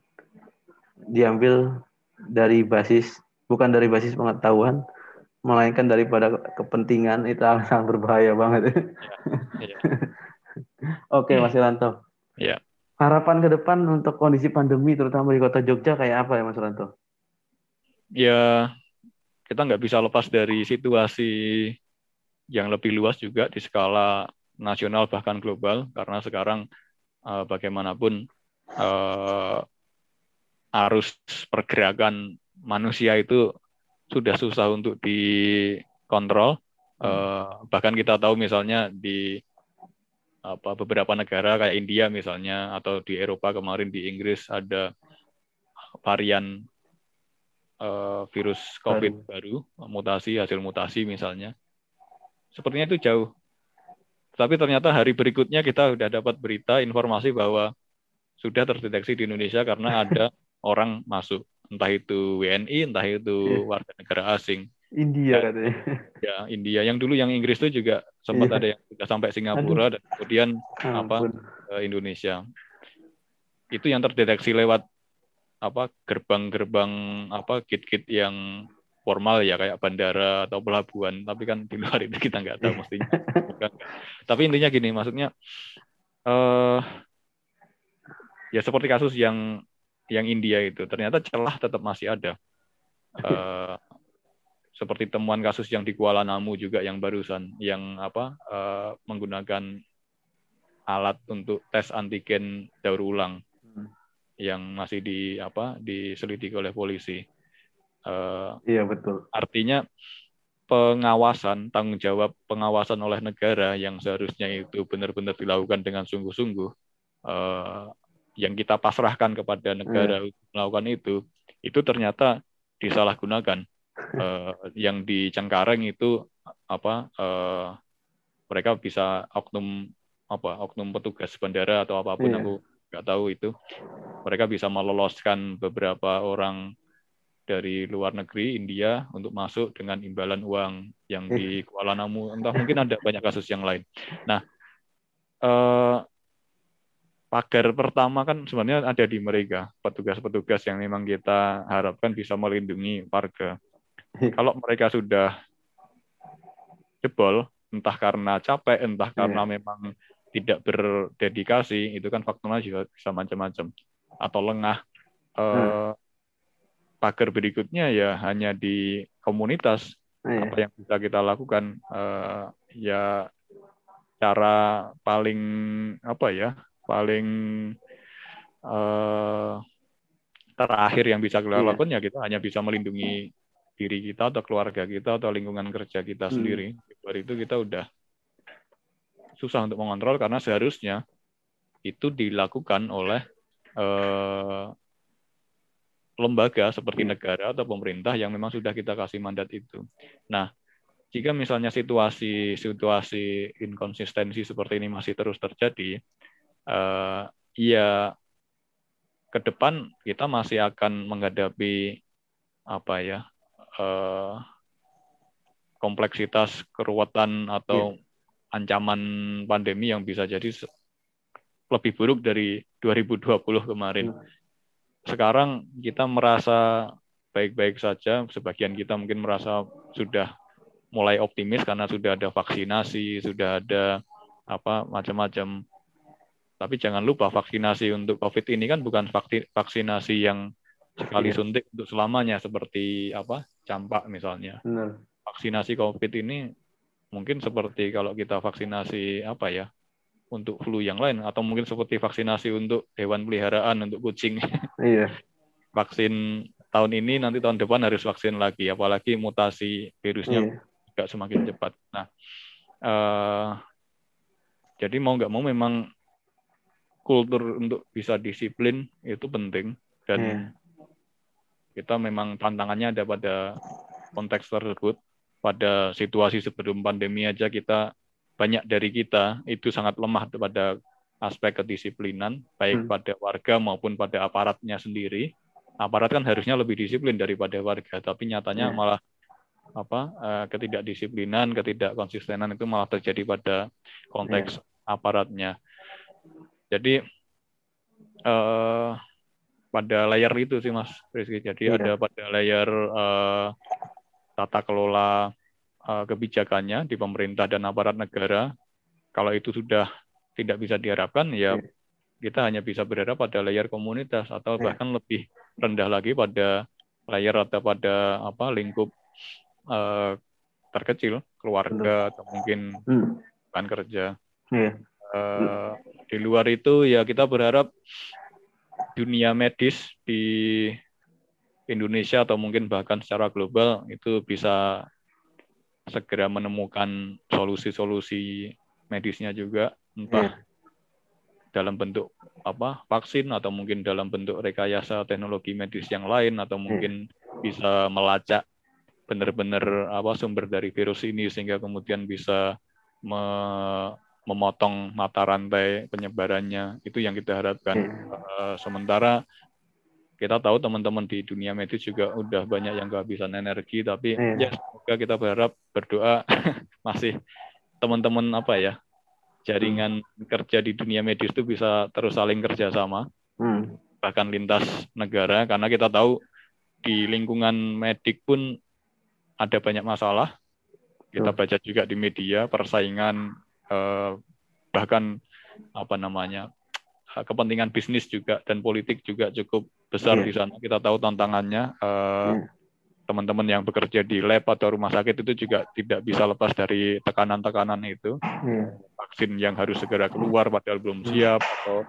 diambil dari basis bukan dari basis pengetahuan melainkan daripada kepentingan itu sangat berbahaya banget. Ya, ya. Oke, Mas Iranto. Ya. Harapan ke depan untuk kondisi pandemi terutama di kota Jogja kayak apa ya Mas Iranto? Ya, kita nggak bisa lepas dari situasi yang lebih luas juga di skala nasional bahkan global karena sekarang uh, bagaimanapun uh, arus pergerakan manusia itu sudah susah untuk dikontrol. Uh, bahkan kita tahu misalnya di apa beberapa negara kayak India misalnya atau di Eropa kemarin di Inggris ada varian uh, virus COVID baru. baru mutasi hasil mutasi misalnya. Sepertinya itu jauh. Tapi ternyata hari berikutnya kita sudah dapat berita informasi bahwa sudah terdeteksi di Indonesia karena ada orang masuk, entah itu WNI, entah itu iya. warga negara asing. India ya, katanya. Ya, India. Yang dulu yang Inggris itu juga sempat iya. ada yang sudah sampai Singapura Aduh. dan kemudian Ampun. apa ke Indonesia. Itu yang terdeteksi lewat apa gerbang-gerbang apa gate-gate yang formal ya kayak bandara atau pelabuhan tapi kan di luar itu kita nggak tahu mestinya tapi intinya gini maksudnya uh, ya seperti kasus yang yang India itu ternyata celah tetap masih ada. Uh, seperti temuan kasus yang di Kuala Namu juga yang barusan yang apa uh, menggunakan alat untuk tes antigen daur ulang hmm. yang masih di apa diselidiki oleh polisi. Uh, iya betul. Artinya pengawasan tanggung jawab pengawasan oleh negara yang seharusnya itu benar-benar dilakukan dengan sungguh-sungguh uh, yang kita pasrahkan kepada negara hmm. melakukan itu, itu ternyata disalahgunakan. uh, yang di Cengkareng itu apa uh, mereka bisa oknum apa oknum petugas bandara atau apa pun yeah. aku nggak tahu itu mereka bisa meloloskan beberapa orang dari luar negeri India untuk masuk dengan imbalan uang yang di iya. Kuala Namu entah mungkin ada banyak kasus yang lain nah uh, pagar pertama kan sebenarnya ada di mereka, petugas-petugas yang memang kita harapkan bisa melindungi warga. Kalau mereka sudah jebol, entah karena capek, entah karena yeah. memang tidak berdedikasi, itu kan faktornya juga bisa macam-macam. Atau lengah. Eh, pagar berikutnya ya hanya di komunitas. Yeah. Apa yang bisa kita lakukan? Eh, ya cara paling apa ya paling uh, terakhir yang bisa kita iya. lakukan ya kita hanya bisa melindungi diri kita atau keluarga kita atau lingkungan kerja kita hmm. sendiri. Dari itu kita udah susah untuk mengontrol karena seharusnya itu dilakukan oleh uh, lembaga seperti iya. negara atau pemerintah yang memang sudah kita kasih mandat itu. Nah, jika misalnya situasi situasi inkonsistensi seperti ini masih terus terjadi, uh, ya ke depan kita masih akan menghadapi apa ya uh, kompleksitas keruwetan atau yeah. ancaman pandemi yang bisa jadi lebih buruk dari 2020 kemarin. Hmm. Sekarang kita merasa baik-baik saja, sebagian kita mungkin merasa sudah mulai optimis karena sudah ada vaksinasi, sudah ada apa macam-macam tapi jangan lupa vaksinasi untuk COVID ini kan bukan vaksinasi yang sekali iya. suntik untuk selamanya seperti apa campak misalnya. Benar. Vaksinasi COVID ini mungkin seperti kalau kita vaksinasi apa ya untuk flu yang lain atau mungkin seperti vaksinasi untuk hewan peliharaan untuk kucing. Iya. Vaksin tahun ini nanti tahun depan harus vaksin lagi apalagi mutasi virusnya iya. juga semakin cepat. Nah, uh, jadi mau nggak mau memang kultur untuk bisa disiplin itu penting dan Iya. kita memang tantangannya ada pada konteks tersebut. Pada situasi sebelum pandemi aja kita banyak dari kita itu sangat lemah pada aspek kedisiplinan, baik Hmm. pada warga maupun pada aparatnya sendiri. Aparat kan harusnya lebih disiplin daripada warga, tapi nyatanya Iya. malah apa eh, ketidakdisiplinan, ketidakkonsistenan itu malah terjadi pada konteks aparatnya. Jadi eh, pada layar itu sih Mas Rizky. Jadi Iya. ada pada layar eh, tata kelola eh, kebijakannya di pemerintah dan aparat negara. Kalau itu sudah tidak bisa diharapkan, ya Iya. kita hanya bisa berharap pada layar komunitas atau Iya. bahkan lebih rendah lagi pada layar atau pada apa lingkup eh, terkecil, keluarga atau mungkin Hmm. rekan kerja. Iya. Eh, di luar itu ya kita berharap dunia medis di Indonesia atau mungkin bahkan secara global itu bisa segera menemukan solusi-solusi medisnya juga entah dalam bentuk apa vaksin atau mungkin dalam bentuk rekayasa teknologi medis yang lain atau mungkin bisa melacak benar-benar apa sumber dari virus ini sehingga kemudian bisa me- memotong mata rantai penyebarannya itu yang kita harapkan. Eh, sementara kita tahu teman-teman di dunia medis juga udah banyak yang kehabisan energi tapi Iya. ya semoga kita berharap berdoa masih teman-teman apa ya jaringan kerja di dunia medis itu bisa terus saling kerjasama Hmm. bahkan lintas negara. Karena kita tahu di lingkungan medik pun ada banyak masalah. Kita baca juga di media persaingan eh, bahkan apa namanya eh, kepentingan bisnis juga dan politik juga cukup besar Iya. di sana kita tahu tantangannya eh, Iya. teman-teman yang bekerja di lab atau rumah sakit itu juga tidak bisa lepas dari tekanan-tekanan itu Iya. vaksin yang harus segera keluar padahal belum siap atau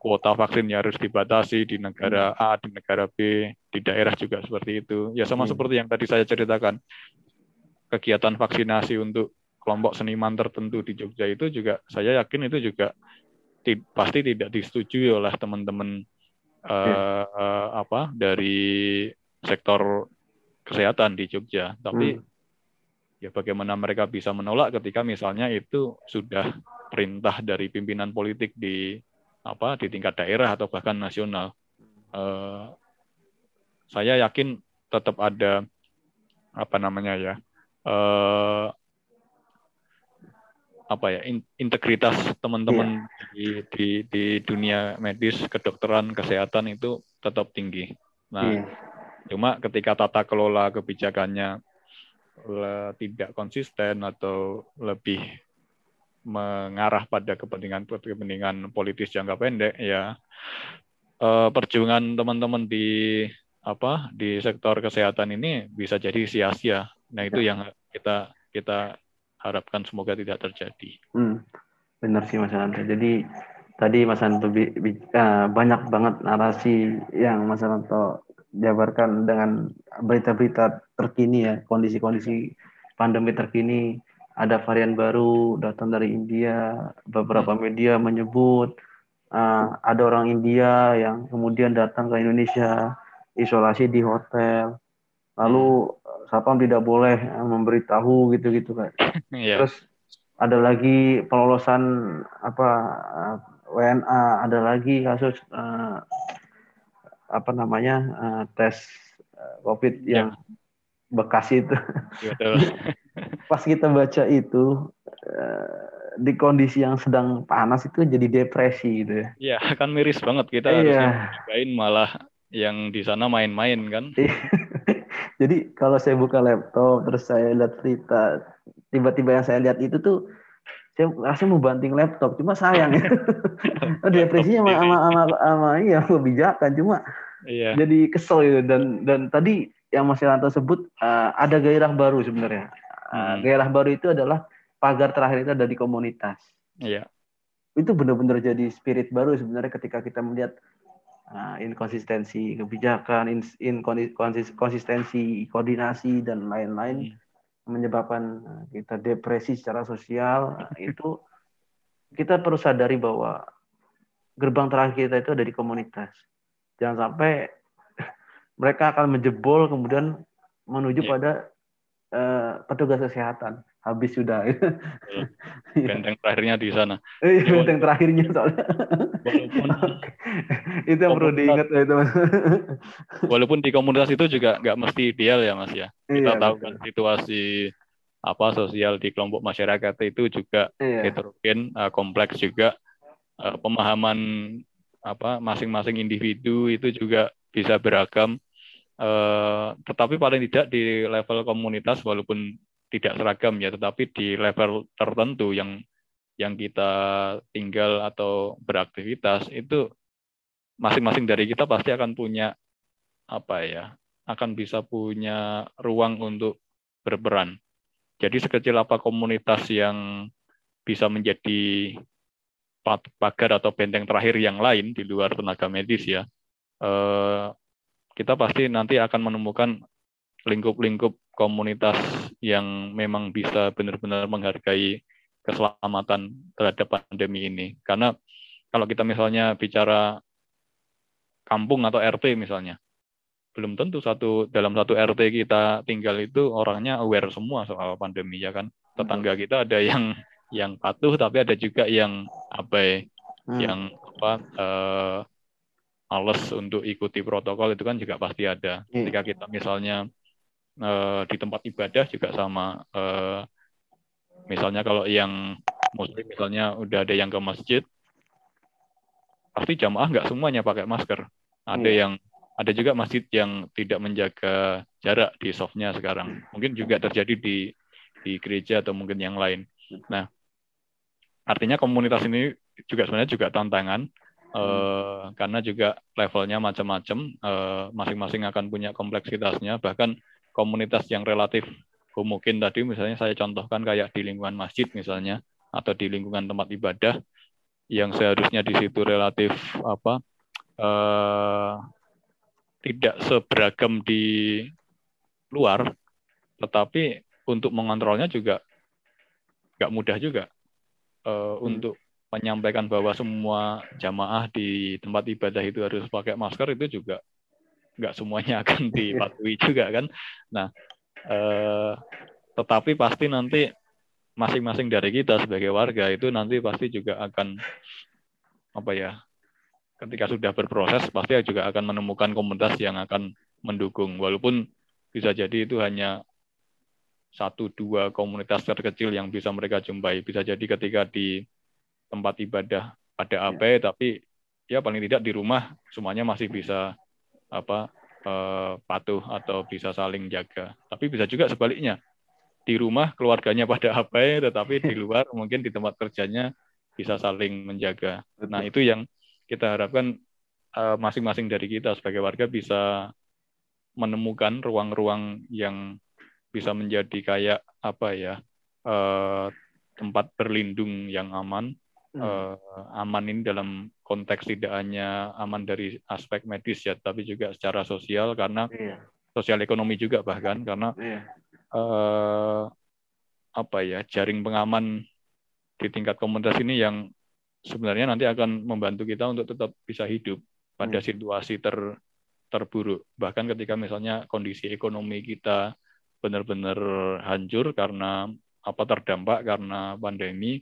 kuota vaksin yang harus dibatasi di negara A, di negara B, di daerah juga seperti itu. Ya sama seperti yang tadi saya ceritakan. Kegiatan vaksinasi untuk kelompok seniman tertentu di Jogja itu juga saya yakin itu juga ti- pasti tidak disetujui oleh teman-teman eh, eh, apa dari sektor kesehatan di Jogja. Tapi Hmm. ya bagaimana mereka bisa menolak ketika misalnya itu sudah perintah dari pimpinan politik di apa di tingkat daerah atau bahkan nasional Eh, saya yakin tetap ada apa namanya ya eh, apa ya in- integritas teman-teman di, di di dunia medis kedokteran kesehatan itu tetap tinggi nah Iya. Cuma ketika tata kelola kebijakannya le- tidak konsisten atau lebih mengarah pada kepentingan-kepentingan politis jangka pendek, ya eh, perjuangan teman-teman di apa di sektor kesehatan ini bisa jadi sia-sia. Nah itu yang kita kita harapkan semoga tidak terjadi. Hmm, benar sih Mas Anto. Jadi tadi Mas Anto eh, banyak banget narasi yang Mas Anto jabarkan dengan berita-berita terkini ya, kondisi-kondisi pandemi terkini. Ada varian baru datang dari India, beberapa media menyebut eh, ada orang India yang kemudian datang ke Indonesia isolasi di hotel. Lalu eh, satpam tidak boleh eh, memberitahu gitu-gitu kan. Ya, Terus ada lagi pelolosan apa eh, WNA, ada lagi kasus eh, apa namanya eh, tes COVID Ya. yang bekas itu. Pas kita baca itu eh, di kondisi yang sedang panas itu jadi depresi gitu ya. Ya kan miris banget kita Iya. harusnya nyobain malah yang di sana main-main kan. Jadi kalau saya buka laptop terus saya lihat berita, tiba-tiba yang saya lihat itu tuh saya rasanya mau banting laptop, cuma sayang ya. Depresinya sama, sama, sama, sama iya kebijakan, cuma Iya. jadi kesel gitu dan dan tadi yang Mas Yanto sebut eh, ada gairah baru sebenarnya. Hmm. gairah baru itu adalah pagar terakhir itu ada di komunitas. Iya. Itu benar-benar jadi spirit baru sebenarnya ketika kita melihat uh, inkonsistensi kebijakan, in, in- konsis- konsistensi koordinasi dan lain-lain menyebabkan uh, kita depresi secara sosial. Nah, itu kita perlu sadari bahwa gerbang terakhir kita itu ada di komunitas. Jangan sampai mereka akan menjebol kemudian menuju Iya. pada eh, petugas kesehatan. Habis sudah. Benteng terakhirnya di sana. Eh, Iya, benteng terakhirnya soalnya. Walaupun itu yang perlu diingat ya teman. walaupun di komunitas itu juga nggak mesti ideal ya Mas ya. Kita Iya, tahu betul. kan situasi apa sosial di kelompok masyarakat itu juga Iya. heterogen, eh, kompleks juga Eh, pemahaman apa masing-masing individu itu juga bisa beragam. Eh, tetapi paling tidak di level komunitas walaupun tidak seragam ya, tetapi di level tertentu yang yang kita tinggal atau beraktivitas itu masing-masing dari kita pasti akan punya apa ya, akan bisa punya ruang untuk berperan. Jadi sekecil apa komunitas yang bisa menjadi pagar atau benteng terakhir yang lain di luar tenaga medis ya, eh, kita pasti nanti akan menemukan lingkup-lingkup komunitas yang memang bisa benar-benar menghargai keselamatan terhadap pandemi ini. Karena kalau kita misalnya bicara kampung atau RT misalnya, belum tentu satu dalam satu RT kita tinggal itu orangnya aware semua soal pandemi ya kan. Tetangga kita ada yang yang patuh tapi ada juga yang abai, Hmm. yang apa eh, males untuk ikuti protokol itu kan juga pasti ada. Iya. Ketika kita misalnya eh, di tempat ibadah juga sama. Eh, misalnya kalau yang muslim misalnya udah ada yang ke masjid, pasti jamaah nggak semuanya pakai masker. Ada Iya. yang ada juga masjid yang tidak menjaga jarak di softnya sekarang. Mungkin juga terjadi di di gereja atau mungkin yang lain. Nah, artinya komunitas ini juga sebenarnya juga tantangan eh, karena juga levelnya macam-macam, eh, masing-masing akan punya kompleksitasnya. Bahkan komunitas yang relatif homogen tadi, misalnya saya contohkan kayak di lingkungan masjid misalnya atau di lingkungan tempat ibadah yang seharusnya di situ relatif apa eh, tidak seberagam di luar, tetapi untuk mengontrolnya juga nggak mudah juga Eh, untuk menyampaikan bahwa semua jamaah di tempat ibadah itu harus pakai masker itu juga nggak semuanya akan dipatuhi juga kan. Nah, eh, tetapi pasti nanti masing-masing dari kita sebagai warga itu nanti pasti juga akan apa ya ketika sudah berproses pasti juga akan menemukan komunitas yang akan mendukung. Walaupun bisa jadi itu hanya satu dua komunitas terkecil yang bisa mereka jumpai. Bisa jadi ketika di tempat ibadah ada abai tapi ya paling tidak di rumah semuanya masih bisa apa eh, patuh atau bisa saling jaga. Tapi bisa juga sebaliknya. Di rumah keluarganya pada abai tetapi di luar mungkin di tempat kerjanya bisa saling menjaga. Nah itu yang kita harapkan eh, masing-masing dari kita sebagai warga bisa menemukan ruang-ruang yang bisa menjadi kayak apa ya eh, tempat berlindung yang aman Hmm. eh, aman ini dalam konteks tidak hanya aman dari aspek medis ya tapi juga secara sosial karena Iya, sosial ekonomi juga bahkan karena iya. eh, apa ya jaring pengaman di tingkat komunitas ini yang sebenarnya nanti akan membantu kita untuk tetap bisa hidup pada Hmm. situasi ter terburuk bahkan ketika misalnya kondisi ekonomi kita benar-benar hancur karena apa terdampak karena pandemi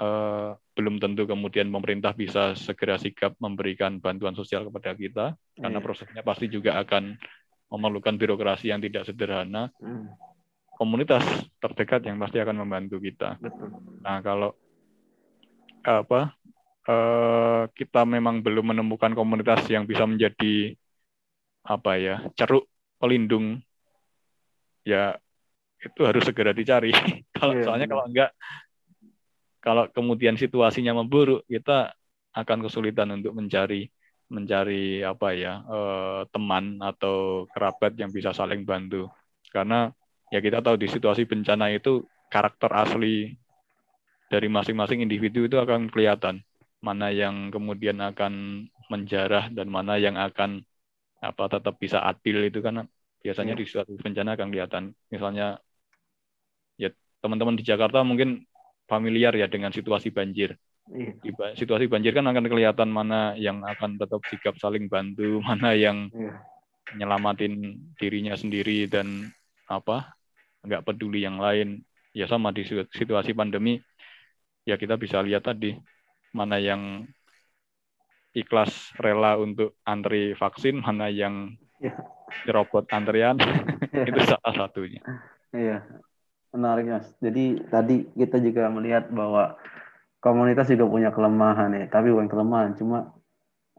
eh, belum tentu kemudian pemerintah bisa segera sigap memberikan bantuan sosial kepada kita karena Iya. prosesnya pasti juga akan memerlukan birokrasi yang tidak sederhana Hmm, komunitas terdekat yang pasti akan membantu kita. betul. Nah, kalau apa eh, kita memang belum menemukan komunitas yang bisa menjadi apa ya ceruk pelindung, ya itu harus segera dicari. kalau Iya, soalnya benar. kalau enggak, kalau kemudian situasinya memburuk, kita akan kesulitan untuk mencari mencari apa ya eh, teman atau kerabat yang bisa saling bantu. Karena ya kita tahu di situasi bencana itu karakter asli dari masing-masing individu itu akan kelihatan mana yang kemudian akan menjarah dan mana yang akan apa tetap bisa adil itu kan biasanya Iya. di suatu bencana akan kelihatan misalnya ya teman-teman di Jakarta mungkin familiar ya dengan situasi banjir Iya. Di situasi banjir kan akan kelihatan mana yang akan tetap sikap saling bantu, mana yang iya. nyelamatin dirinya sendiri dan apa nggak peduli yang lain. Ya sama di situasi pandemi ya kita bisa lihat tadi mana yang ikhlas rela untuk antri vaksin, mana yang ya. robot antrian, itu salah satunya. Iya, menarik mas. Jadi tadi kita juga melihat bahwa komunitas juga punya kelemahan ya, tapi bukan kelemahan, cuma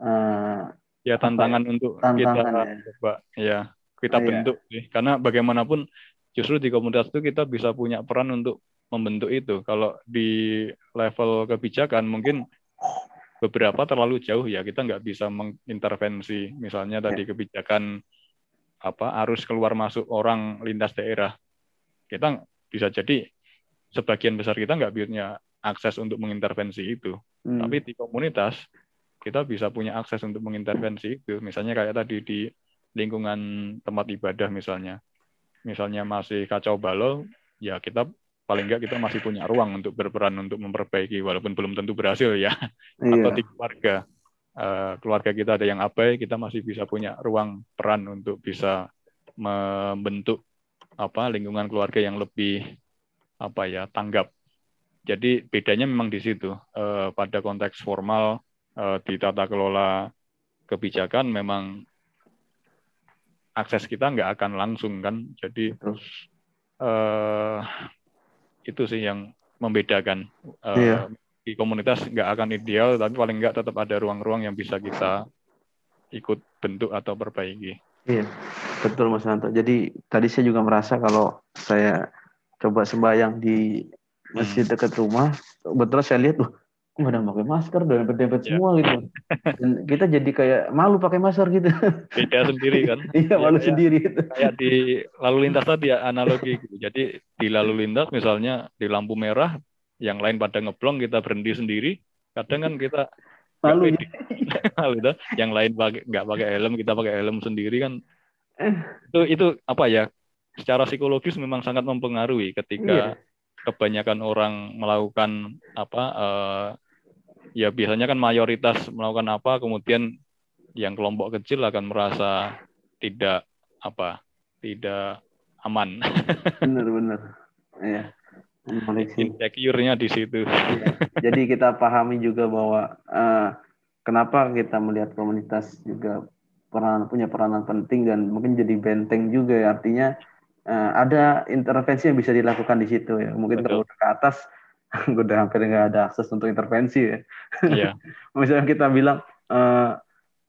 uh, ya tantangan ya? untuk tantangan, kita ya. coba ya kita oh, bentuk iya. sih. Karena bagaimanapun justru di komunitas itu kita bisa punya peran untuk membentuk itu. Kalau di level kebijakan mungkin beberapa terlalu jauh ya kita nggak bisa mengintervensi misalnya tadi ya. kebijakan apa arus keluar masuk orang lintas daerah kita bisa jadi sebagian besar kita nggak punya akses untuk mengintervensi itu. Hmm. tapi di komunitas kita bisa punya akses untuk mengintervensi itu. Misalnya kayak tadi di lingkungan tempat ibadah misalnya. Misalnya masih kacau balau ya kita paling nggak kita masih punya ruang untuk berperan untuk memperbaiki walaupun belum tentu berhasil ya. Iya. atau di keluarga. Uh, keluarga kita ada yang abai kita masih bisa punya ruang peran untuk bisa membentuk apa lingkungan keluarga yang lebih apa ya tanggap. Jadi bedanya memang di situ. Uh, pada konteks formal uh, di tata kelola kebijakan memang akses kita nggak akan langsung kan. Jadi uh, itu sih yang membedakan. Uh, iya. di komunitas nggak akan ideal tapi paling nggak tetap ada ruang-ruang yang bisa kita ikut bentuk atau perbaiki. Iya, betul Mas Nanto. Jadi tadi saya juga merasa kalau saya coba sembahyang di masjid hmm. dekat rumah, betul saya lihat tuh nggak ada pakai masker dan berdempet yeah. semua gitu dan kita jadi kayak malu pakai masker gitu beda sendiri kan iya malu ya, sendiri gitu. kayak di lalu lintas tadi ya analogi gitu jadi di lalu lintas misalnya di lampu merah yang lain pada ngeblong kita berhenti sendiri kadang kan kita malu. Ya. malu itu yang lain pakai nggak pakai helm kita pakai helm sendiri kan. Itu itu apa ya? Secara psikologis memang sangat mempengaruhi ketika iya. kebanyakan orang melakukan apa uh, ya biasanya kan mayoritas melakukan apa kemudian yang kelompok kecil akan merasa tidak apa tidak aman. Benar-benar ya insecure-nya di situ ya. jadi kita pahami juga bahwa uh, kenapa kita melihat komunitas juga peran punya peranan penting dan mungkin jadi benteng juga ya artinya uh, ada intervensi yang bisa dilakukan di situ ya mungkin Betul. kalau ke atas gue udah hampir nggak ada akses untuk intervensi ya. Iya. Misalnya kita bilang, e,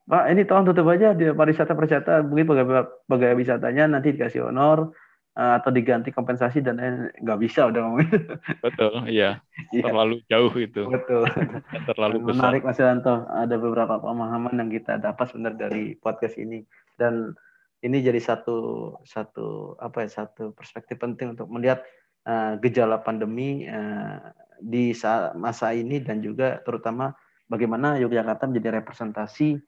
Pak ini tolong tutup aja di pariwisata pariwisata mungkin pegawai, pegawai wisatanya nanti dikasih honor uh, atau diganti kompensasi dan eh, nggak bisa udah ngomong Betul, iya. iya. Terlalu jauh itu. Betul. terlalu besar. Menarik Mas Yanto. Ada beberapa pemahaman yang kita dapat sebenarnya dari podcast ini dan ini jadi satu satu apa ya satu perspektif penting untuk melihat uh, gejala pandemi uh, di saat masa ini dan juga terutama bagaimana Yogyakarta menjadi representasi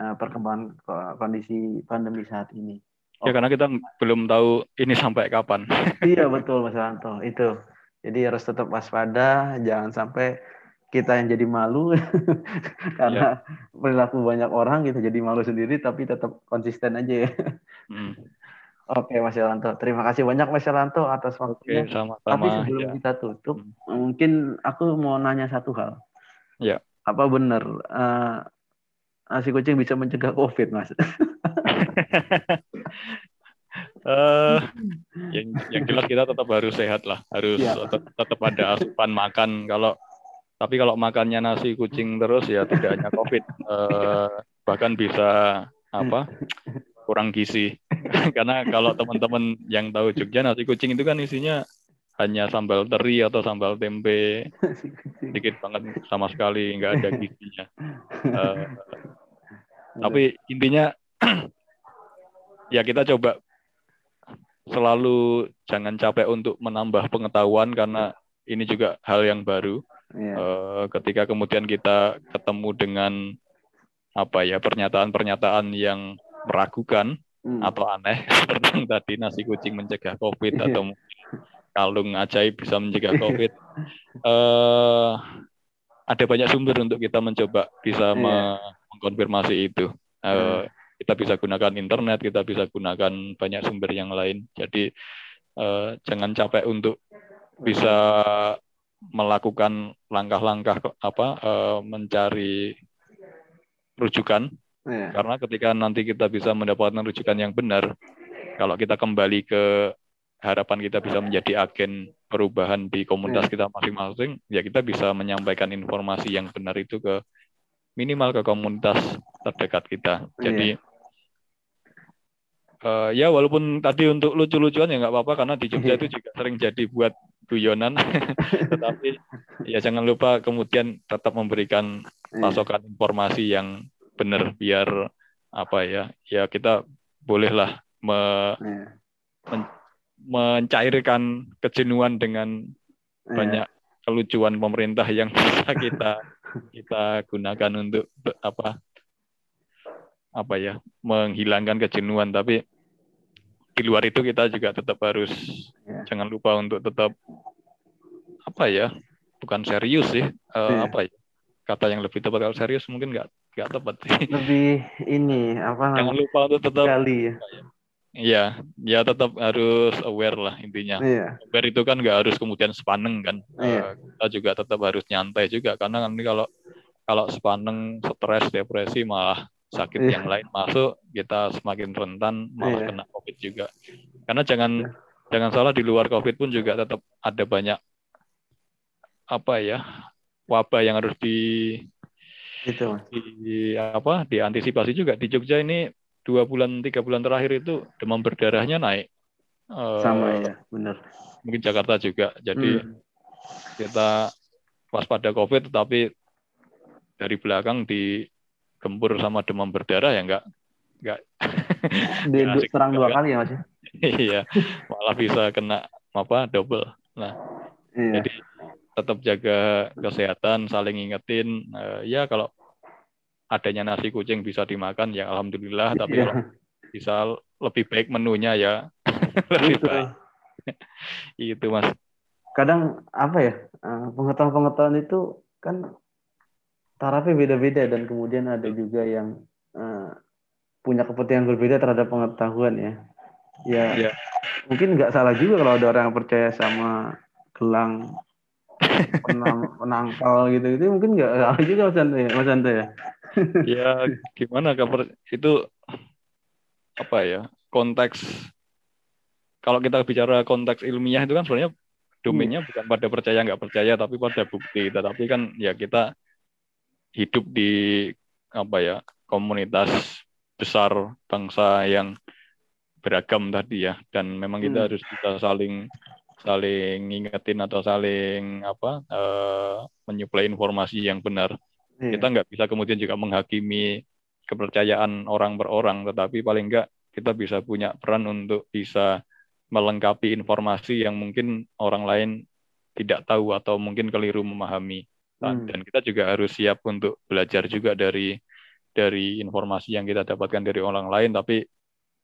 uh, perkembangan kondisi pandemi saat ini. Ya karena kita belum tahu ini sampai kapan. iya betul Mas Anto itu. Jadi harus tetap waspada, jangan sampai kita yang jadi malu karena ya. perilaku banyak orang kita jadi malu sendiri tapi tetap konsisten aja ya. Hmm. Oke Mas Yalanto, terima kasih banyak Mas Yalanto atas waktunya. Oke, sama-sama. Tapi sebelum ya. kita tutup, hmm. mungkin aku mau nanya satu hal. Ya. Apa benar uh, nasi kucing bisa mencegah COVID, Mas? uh, yang, yang jelas kita tetap harus sehat lah, harus ya. tetap, tetap ada asupan makan. Kalau tapi kalau makannya nasi kucing terus ya tidak hanya COVID, uh, bahkan bisa apa kurang gizi. Karena kalau teman-teman yang tahu Jogja nasi kucing itu kan isinya hanya sambal teri atau sambal tempe sedikit banget sama sekali nggak ada gizinya. Uh, tapi intinya ya kita coba selalu jangan capek untuk menambah pengetahuan karena ini juga hal yang baru. Yeah. Iya. Uh, ketika kemudian kita ketemu dengan apa ya pernyataan-pernyataan yang meragukan hmm. atau aneh seperti yang tadi nasi kucing mencegah COVID iya. atau kalung ajaib bisa mencegah COVID. uh, ada banyak sumber untuk kita mencoba bisa Iya. mengkonfirmasi itu. Eh, Hmm. Kita bisa gunakan internet, kita bisa gunakan banyak sumber yang lain. Jadi eh, jangan capek untuk bisa melakukan langkah-langkah apa eh, mencari rujukan Iya. karena ketika nanti kita bisa mendapatkan rujukan yang benar kalau kita kembali ke harapan kita bisa menjadi agen perubahan di komunitas kita masing-masing ya kita bisa menyampaikan informasi yang benar itu ke minimal ke komunitas terdekat kita jadi eh, ya walaupun tadi untuk lucu-lucuan ya nggak apa-apa karena di Jogja itu juga sering jadi buat guyonan tetapi ya jangan lupa kemudian tetap memberikan Iya. pasokan informasi yang benar biar apa ya ya kita bolehlah me- Iya. mencairkan kejenuhan dengan Iya. banyak kelucuan pemerintah yang bisa kita kita gunakan untuk apa apa ya menghilangkan kejenuhan tapi di luar itu kita juga tetap harus Iya. jangan lupa untuk tetap apa ya bukan serius sih eh, Iya. apa ya kata yang lebih tepat kalau serius mungkin nggak nggak tepat sih Lebih ini apa jangan lupa untuk tetap Kali ya. Iya, ya tetap harus aware lah intinya. Iya. Aware itu kan nggak harus kemudian sepaneng kan. Iya. Eh, kita juga tetap harus nyantai juga karena nanti kalau kalau sepaneng, stres, depresi malah sakit Iya. yang lain masuk, kita semakin rentan malah Iya. kena COVID juga. Karena jangan Iya. jangan salah di luar COVID pun juga tetap ada banyak apa ya wabah yang harus di Mas. di apa diantisipasi juga di Jogja ini dua bulan tiga bulan terakhir itu demam berdarahnya naik Eh, Sama ya, benar. mungkin Jakarta juga jadi Hmm. kita waspada COVID tetapi dari belakang digempur sama demam berdarah ya enggak enggak asik serang dua kan. kali ya, Mas. ya? iya malah bisa kena apa double Iya. jadi tetap jaga kesehatan saling ingetin Eh, ya kalau adanya nasi kucing bisa dimakan ya alhamdulillah tapi Iya. bisa lebih baik menunya ya lebih Betul. baik itu mas Kadang apa ya? eh, Pengetahuan-pengetahuan itu kan tarafnya beda-beda dan kemudian ada juga yang eh, punya kepentingan berbeda terhadap pengetahuan ya. Ya, Iya. mungkin nggak salah juga kalau ada orang yang percaya sama gelang penang- penangkal gitu itu mungkin nggak salah juga Mas Anta ya, Mas Anta ya. ya gimana kabar itu apa ya konteks kalau kita bicara konteks ilmiah itu kan sebenarnya domainnya bukan pada percaya nggak percaya tapi pada bukti tetapi kan ya kita hidup di apa ya komunitas besar bangsa yang beragam tadi ya dan memang kita Hmm. harus bisa saling saling ngingetin atau saling apa eh, menyuplai informasi yang benar Iya. kita nggak bisa kemudian juga menghakimi kepercayaan orang per orang, tetapi paling nggak kita bisa punya peran untuk bisa melengkapi informasi yang mungkin orang lain tidak tahu atau mungkin keliru memahami. Hmm. Dan kita juga harus siap untuk belajar juga dari dari informasi yang kita dapatkan dari orang lain, tapi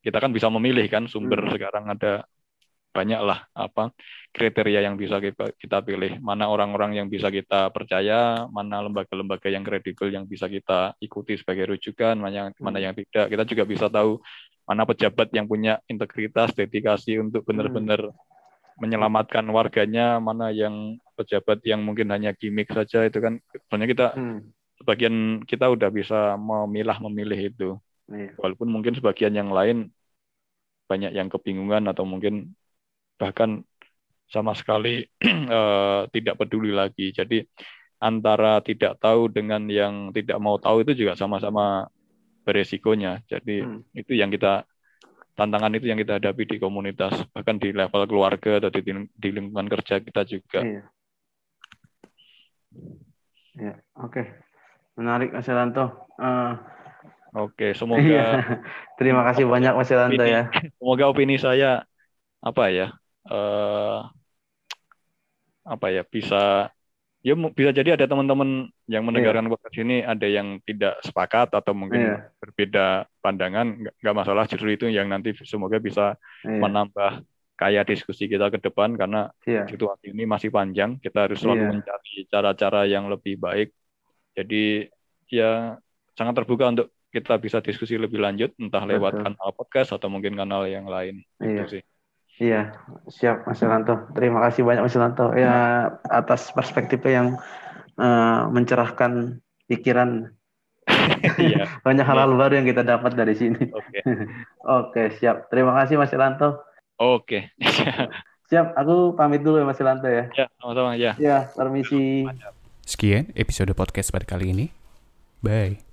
kita kan bisa memilih kan sumber Hmm. sekarang ada banyak lah apa kriteria yang bisa kita, kita pilih mana orang-orang yang bisa kita percaya mana lembaga-lembaga yang kredibel yang bisa kita ikuti sebagai rujukan mana mana Hmm. yang tidak kita juga bisa tahu mana pejabat yang punya integritas dedikasi untuk benar-benar menyelamatkan warganya mana yang pejabat yang mungkin hanya gimmick saja itu kan sebenarnya kita Hmm. sebagian kita udah bisa memilah memilih itu Iya. walaupun mungkin sebagian yang lain banyak yang kebingungan atau mungkin bahkan sama sekali eh, tidak peduli lagi. Jadi antara tidak tahu dengan yang tidak mau tahu itu juga sama-sama beresikonya. Jadi Hmm. itu yang kita tantangan itu yang kita hadapi di komunitas, bahkan di level keluarga atau di, di lingkungan kerja kita juga. Iya. Ya, oke. Menarik Mas Elanto. Eh, Oke, semoga iya. Terima kasih banyak Mas Elanto ya. semoga opini saya apa ya eh apa ya bisa ya bisa jadi ada teman-teman yang mendengarkan podcast ini ada yang tidak sepakat atau mungkin Iya. berbeda pandangan nggak masalah justru itu yang nanti semoga bisa Iya. menambah kayak diskusi kita ke depan karena Iya. situasi ini masih panjang. Kita harus selalu Iya. mencari cara-cara yang lebih baik. Jadi ya sangat terbuka untuk kita bisa diskusi lebih lanjut, entah lewat Betul. kanal podcast atau mungkin kanal yang lain. Iya. Itu sih. Iya, siap Mas Yulanto. Terima kasih banyak Mas Yulanto ya atas perspektifnya yang eh, mencerahkan pikiran. Iya. Banyak hal-hal baru yang kita dapat dari sini. Oke. Oke, siap. Terima kasih Mas Yulanto. Oke. Siap, aku pamit dulu ya Mas Yulanto ya. ya, sama-sama ya. Ya, permisi. Sekian episode podcast pada kali ini. Bye.